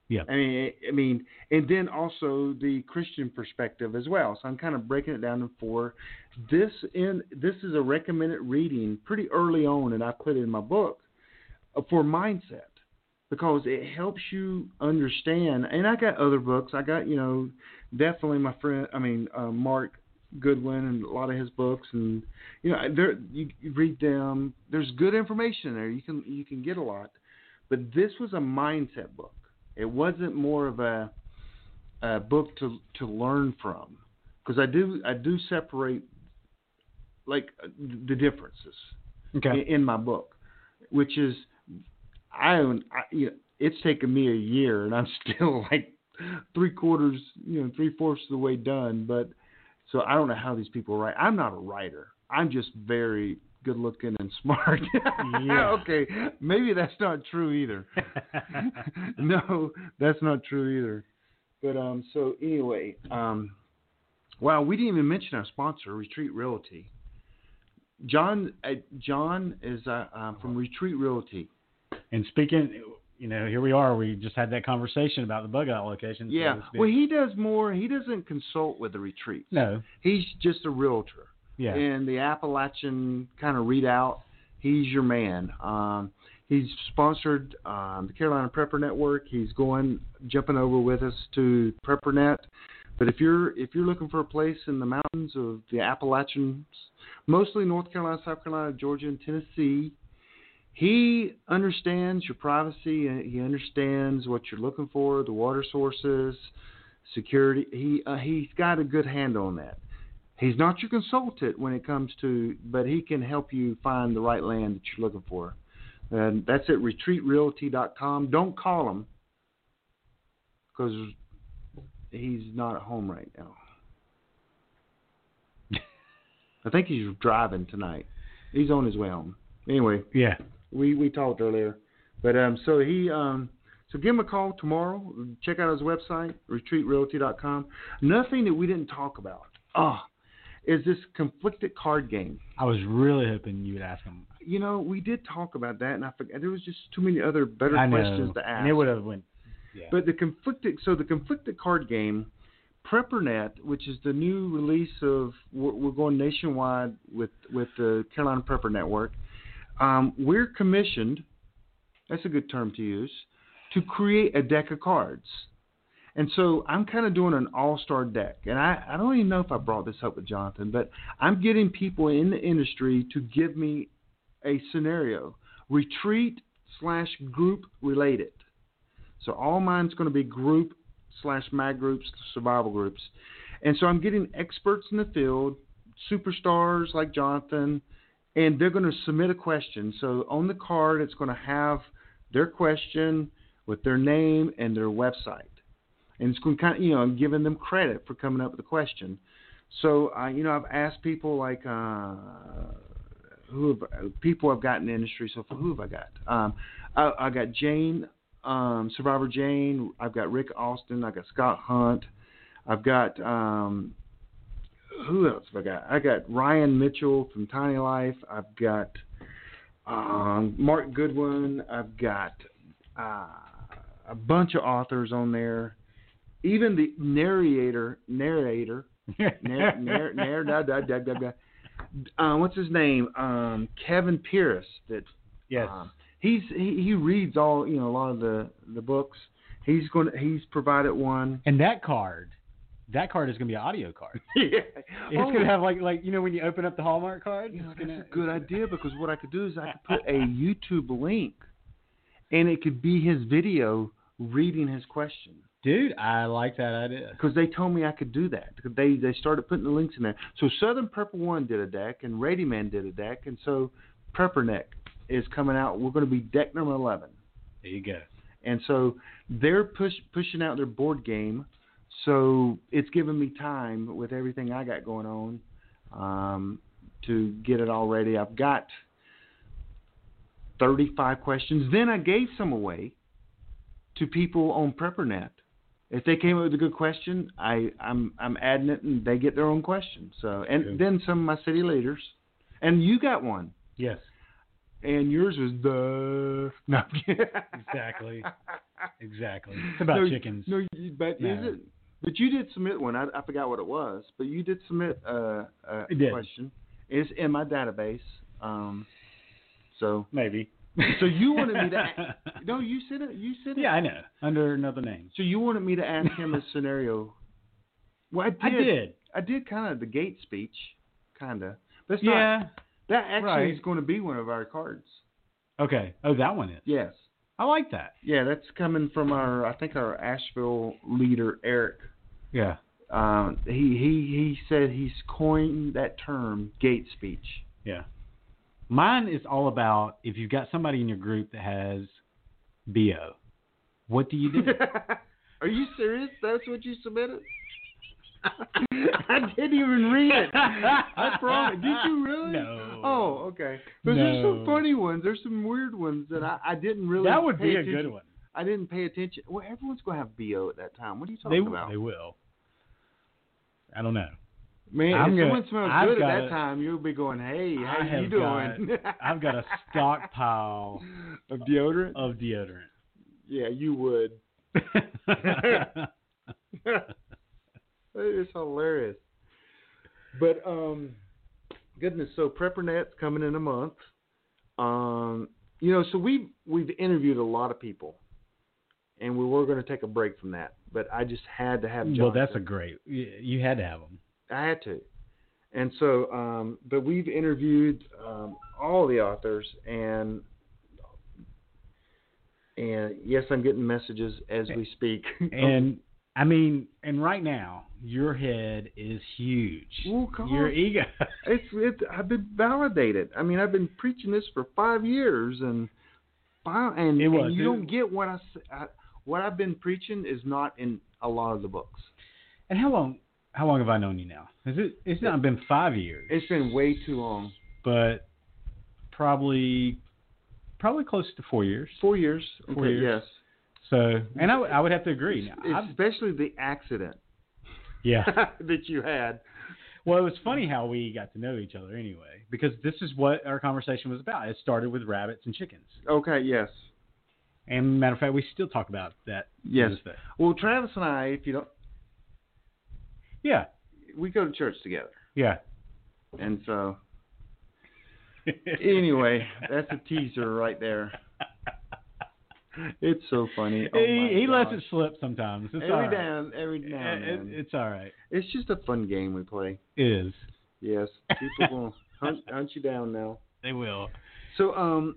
Yeah. I mean, I mean, and then also the Christian perspective as well. So I'm kind of breaking it down in four. This in this is a recommended reading pretty early on, and I put it in my book uh, for mindset because it helps you understand. And I got other books. I got you know definitely my friend. I mean uh, Mark Goodwin and a lot of his books, and you know there you, you read them. There's good information there. You can you can get a lot, but this was a mindset book. It wasn't more of a, a book to to learn from because I do I do separate like the differences Okay. in, in my book, which is I own I, you know, it's taken me a year and I'm still like three quarters you know three fourths of the way done. But so I don't know how these people write. I'm not a writer. I'm just very good looking and smart. Yeah. okay, maybe that's not true either. no, that's not true either. But um, so anyway, um, wow, we didn't even mention our sponsor, Retreat Realty. John, uh, John is uh, uh, from Retreat Realty. and speaking, you know, here we are. We just had that conversation about the bug out location. Yeah, speak. well, he does more. He doesn't consult with the retreats. no. he's just a realtor. Yeah. in the Appalachian kind of readout, he's your man. Um, he's sponsored um, the Carolina Prepper Network. He's going jumping over with us to PrepperNet. But if you're if you're looking for a place in the mountains of the Appalachians, mostly North Carolina, South Carolina, Georgia, and Tennessee, he understands your privacy. He understands what you're looking for, the water sources, security. He uh, he's got a good handle on that. He's not your consultant when it comes to, but he can help you find the right land that you're looking for. And that's at retreatrealty.com. Don't call him because he's not at home right now. I think he's driving tonight. He's on his way home. Anyway, Yeah. we we talked earlier, but um, so he um, so give him a call tomorrow. Check out his website, retreatrealty.com. Nothing that we didn't talk about. Ah, is this conflicted card game? I was really hoping you would ask him. You know, we did talk about that, and I forgot there was just too many other better questions to ask. And it would have went. Yeah. But the conflicted, so the conflicted card game, PrepperNet, which is the new release of, we're, we're going nationwide with with the Carolina Prepper Network. Um, we're commissioned. That's a good term to use to create a deck of cards. And so I'm kind of doing an all-star deck, and I, I don't even know if I brought this up with Jonathan, but I'm getting people in the industry to give me a scenario, retreat slash group related. So all mine's going to be group slash mag groups, survival groups. And so I'm getting experts in the field, superstars like Jonathan, and they're going to submit a question. So on the card, it's going to have their question with their name and their website. And it's going kind of, you know, I'm giving them credit for coming up with the question. So, uh, you know, I've asked people like, uh, who have, people I've got in the industry. So, who have I got? Um, I, I got Jane, um, Survivor Jane. I've got Rick Austin. I got Scott Hunt. I've got um, who else have I got? I got Ryan Mitchell from Tiny Life. I've got um, Mark Goodwin. I've got uh, a bunch of authors on there. Even the narrator, narrator, narr, narr, narr, da, da, da, da, da. Uh, what's his name? Um, Kevin Pierce. That yes. um, he's he, he reads all you know a lot of the the books. He's going to he's provided one. and that card, that card is going to be an audio card. yeah, It's Oh, going to have like like you know when you open up the Hallmark card. You know, that's gonna, a good idea because what I could do is I could put a YouTube link, and it could be his video reading his question. Dude, I like that idea. Because they told me I could do that. They they started putting the links in there. So Southern Prepper One did a deck, and Ready Man did a deck, and so PrepperNet is coming out. We're going to be deck number eleven. There you go. And so they're push, pushing out their board game. So it's giving me time with everything I got going on um, to get it all ready. I've got 35 questions. Then I gave some away to people on PrepperNet If they came up with a good question, I I'm I'm adding it, and they get their own question. So and Good. then some of my city leaders, and you got one, Yes, and yours was the no. Exactly, exactly. It's about no, chickens. No, you, but is it? But you did submit one. I, I forgot what it was, but you did submit a, a did. question. It's in my database. Um, so Maybe. So you wanted me to? Ask, No, you said it. You said it. Yeah, I know. Under another name. So you wanted me to ask him a scenario. Well, I I did. did. I did kind of the gate speech, kind of. That's not. Yeah. That actually right. is going to be one of our cards. Okay. Oh, that one is. Yes. I like that. Yeah, that's coming from our. I think our Asheville leader Eric. Yeah. Um, he he he said he's coined that term gate speech. Yeah. Mine is all about if you've got somebody in your group that has BO, what do you do? Are you serious? That's what you submitted? I didn't even read it. I promise. Did you really? No. Oh, okay. But there's some funny ones. There's some weird ones that I, I didn't really. that would be a good one. I didn't pay attention. Well, everyone's going to have BO at that time. What are you They, talking about? they will. I don't know. Man, I'm if gonna- someone smells I've good at that a- time, you'll be going, "Hey, how I you doing?" got- I've got a stockpile of deodorant. of deodorant. Yeah, you would. It is hilarious. But um, goodness, so PrepperNet's coming in a month. Um, you know, so we we've interviewed a lot of people, and we were going to take a break from that, but I just had to have. well, that's a great. You you had to have them. I had to. And so, um, but we've interviewed um, all the authors, and and yes, I'm getting messages as we speak. And I mean, and right now your head is huge. Come your ego. it's it. I've been validated. I mean, I've been preaching this for five years, and and, It was. and you don't get what I, I what I've been preaching is not in a lot of the books. And how long? How long have I known you now? Is it? It's not been five years. It's been way too long. but probably, probably close to four years. Four years. Four Okay, years. Yes. So, and I, would- I would have to agree. Now, I've- Especially the accident yeah. that you had. Well, it was funny how we got to know each other anyway, because this is what our conversation was about. It started with rabbits and chickens, Okay. Yes. and matter of fact, we still talk about that. Yes. Well, Travis and I, if you don't, Yeah. we go to church together, Yeah. and so anyway, that's a teaser right there. It's so funny. Oh he he lets it slip sometimes. It's every all right. down, every now and then. it- it's all right. It's just a fun game we play. It is. Yes, people will hunt, hunt you down now. They will. So, um,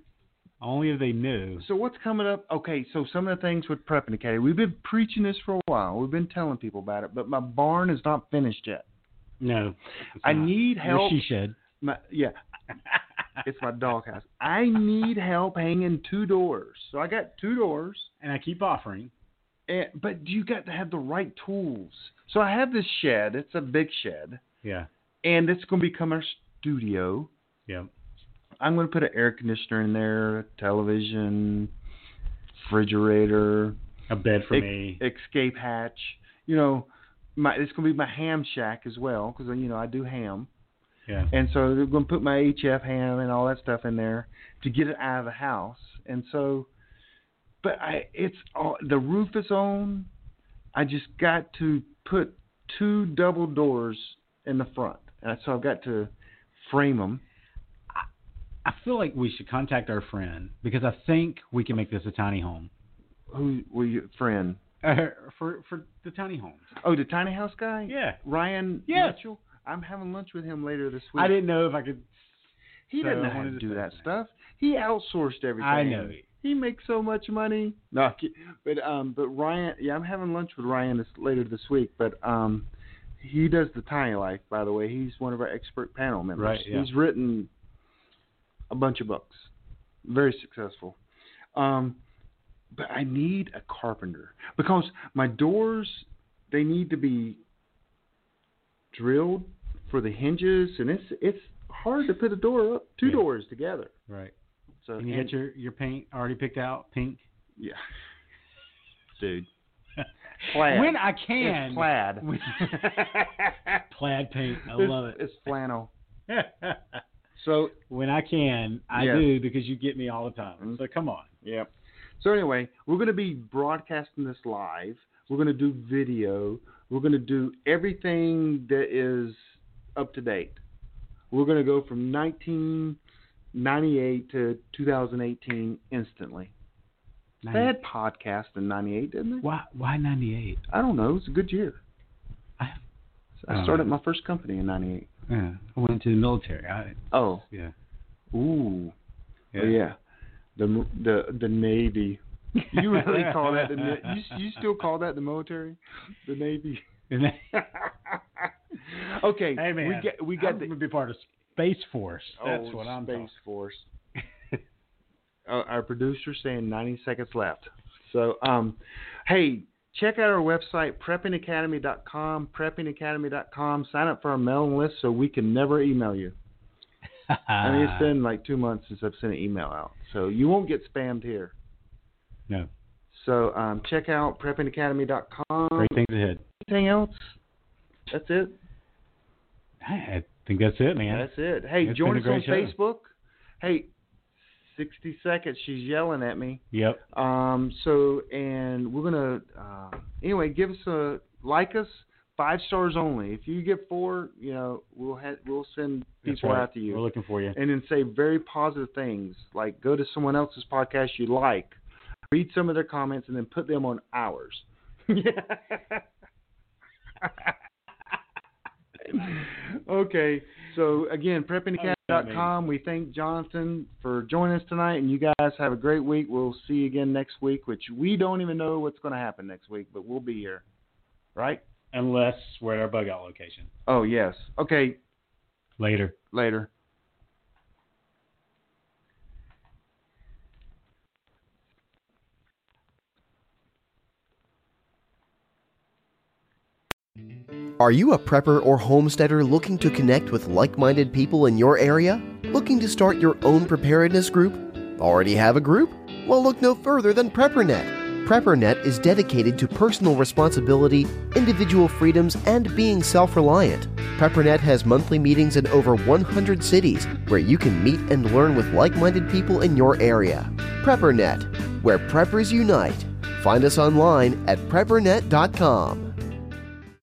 Only if they knew. so what's coming up? Okay, so some of the things with Prepping Academy, we've been preaching this for a while. We've been telling people about it, but my barn is not finished yet. No. I not. need help. she shed. My yeah, it's my doghouse. I need help hanging two doors. So I got two doors, and I keep offering. and, but you got to have the right tools. So I have this shed. It's a big shed, Yeah. and it's going to become our studio. Yeah. I'm going to put an air conditioner in there, a television, refrigerator, A bed for ex- me. escape hatch. You know, my it's going to be my ham shack as well because you know I do ham. Yeah. And so they're going to put my HF ham and all that stuff in there to get it out of the house. And so, but I, it's all, the roof is on. I just got to put two double doors in the front, and so I've got to frame them. I feel like we should contact our friend because I think we can make this a tiny home. Who were your friend? Uh, for for the tiny homes. Oh, the tiny house guy. Yeah. Ryan Yes. Mitchell. I'm having lunch with him later this week. I didn't know if I could. He so doesn't know how to do that that. stuff. He outsourced everything. I know. He makes so much money. No, but um, but Ryan, yeah, I'm having lunch with Ryan this later this week. But um, he does the Tiny Life, by the way. He's one of our expert panel members. Right, yeah. He's written a bunch of books, very successful. Um, but I need a carpenter because my doors they need to be drilled for the hinges, and it's it's hard to put a door up, two Yeah. doors together. Right. So And you and- got your your paint already picked out, pink. yeah, dude. plaid. when I can. It's plaid. When- plaid paint. I It's- love it. It's flannel. So when I can, I Yes. do because you get me all the time. Mhm. So come on. yeah. So anyway, we're going to be broadcasting this live. We're going to do video. We're going to do everything that is up to date. We're going to go from 1998 to 2018 instantly. They had podcasts in '98, didn't they? Why? Why ninety eight? I don't know. It's a good year. I- I started my first company in '98. Yeah, I went into the military. I, Oh, yeah. ooh, Yeah. Oh, yeah. The the the Navy. You really call that the you you still call that the military, the Navy? okay, hey man, we get we got I'm the gonna be part of Space Force. That's oh, what I'm Space talking. Force. uh, our producer saying 90 seconds left. So, um, hey, check out our website preppingacademy.com, preppingacademy.com. Sign up for our mailing list so we can never email you. I mean, it's been like two months since I've sent an email out, so you won't get spammed here. no So um, check out preppingacademy.com. great things ahead. Anything else? That's it. I, think that's it, man. That's it. Hey, It's join us on show. Facebook. Hey, 60 seconds. She's yelling at me. Yep. Um. So, and we're gonna. Uh, anyway, give us a like us. Five stars only. If you get four, you know we'll ha- we'll send people right. out to you. We're looking for you. and then say very positive things like go to someone else's podcast you like read some of their comments and then put them on ours okay so again preppingacademy.com we thank jonathan for joining us tonight and you guys have a great week. We'll see you again next week which we don't even know what's going to happen next week but we'll be here right? Unless we're at our bug out location. oh yes. Okay. Later. later Are you a prepper or homesteader looking to connect with like minded people in your area? Looking to start your own preparedness group? Already have a group? Well, look no further than PrepperNet. PrepperNet is dedicated to personal responsibility, individual freedoms, and being self reliant. PrepperNet has monthly meetings in over 100 cities where you can meet and learn with like minded people in your area. PrepperNet, where preppers unite. Find us online at preppernet.com.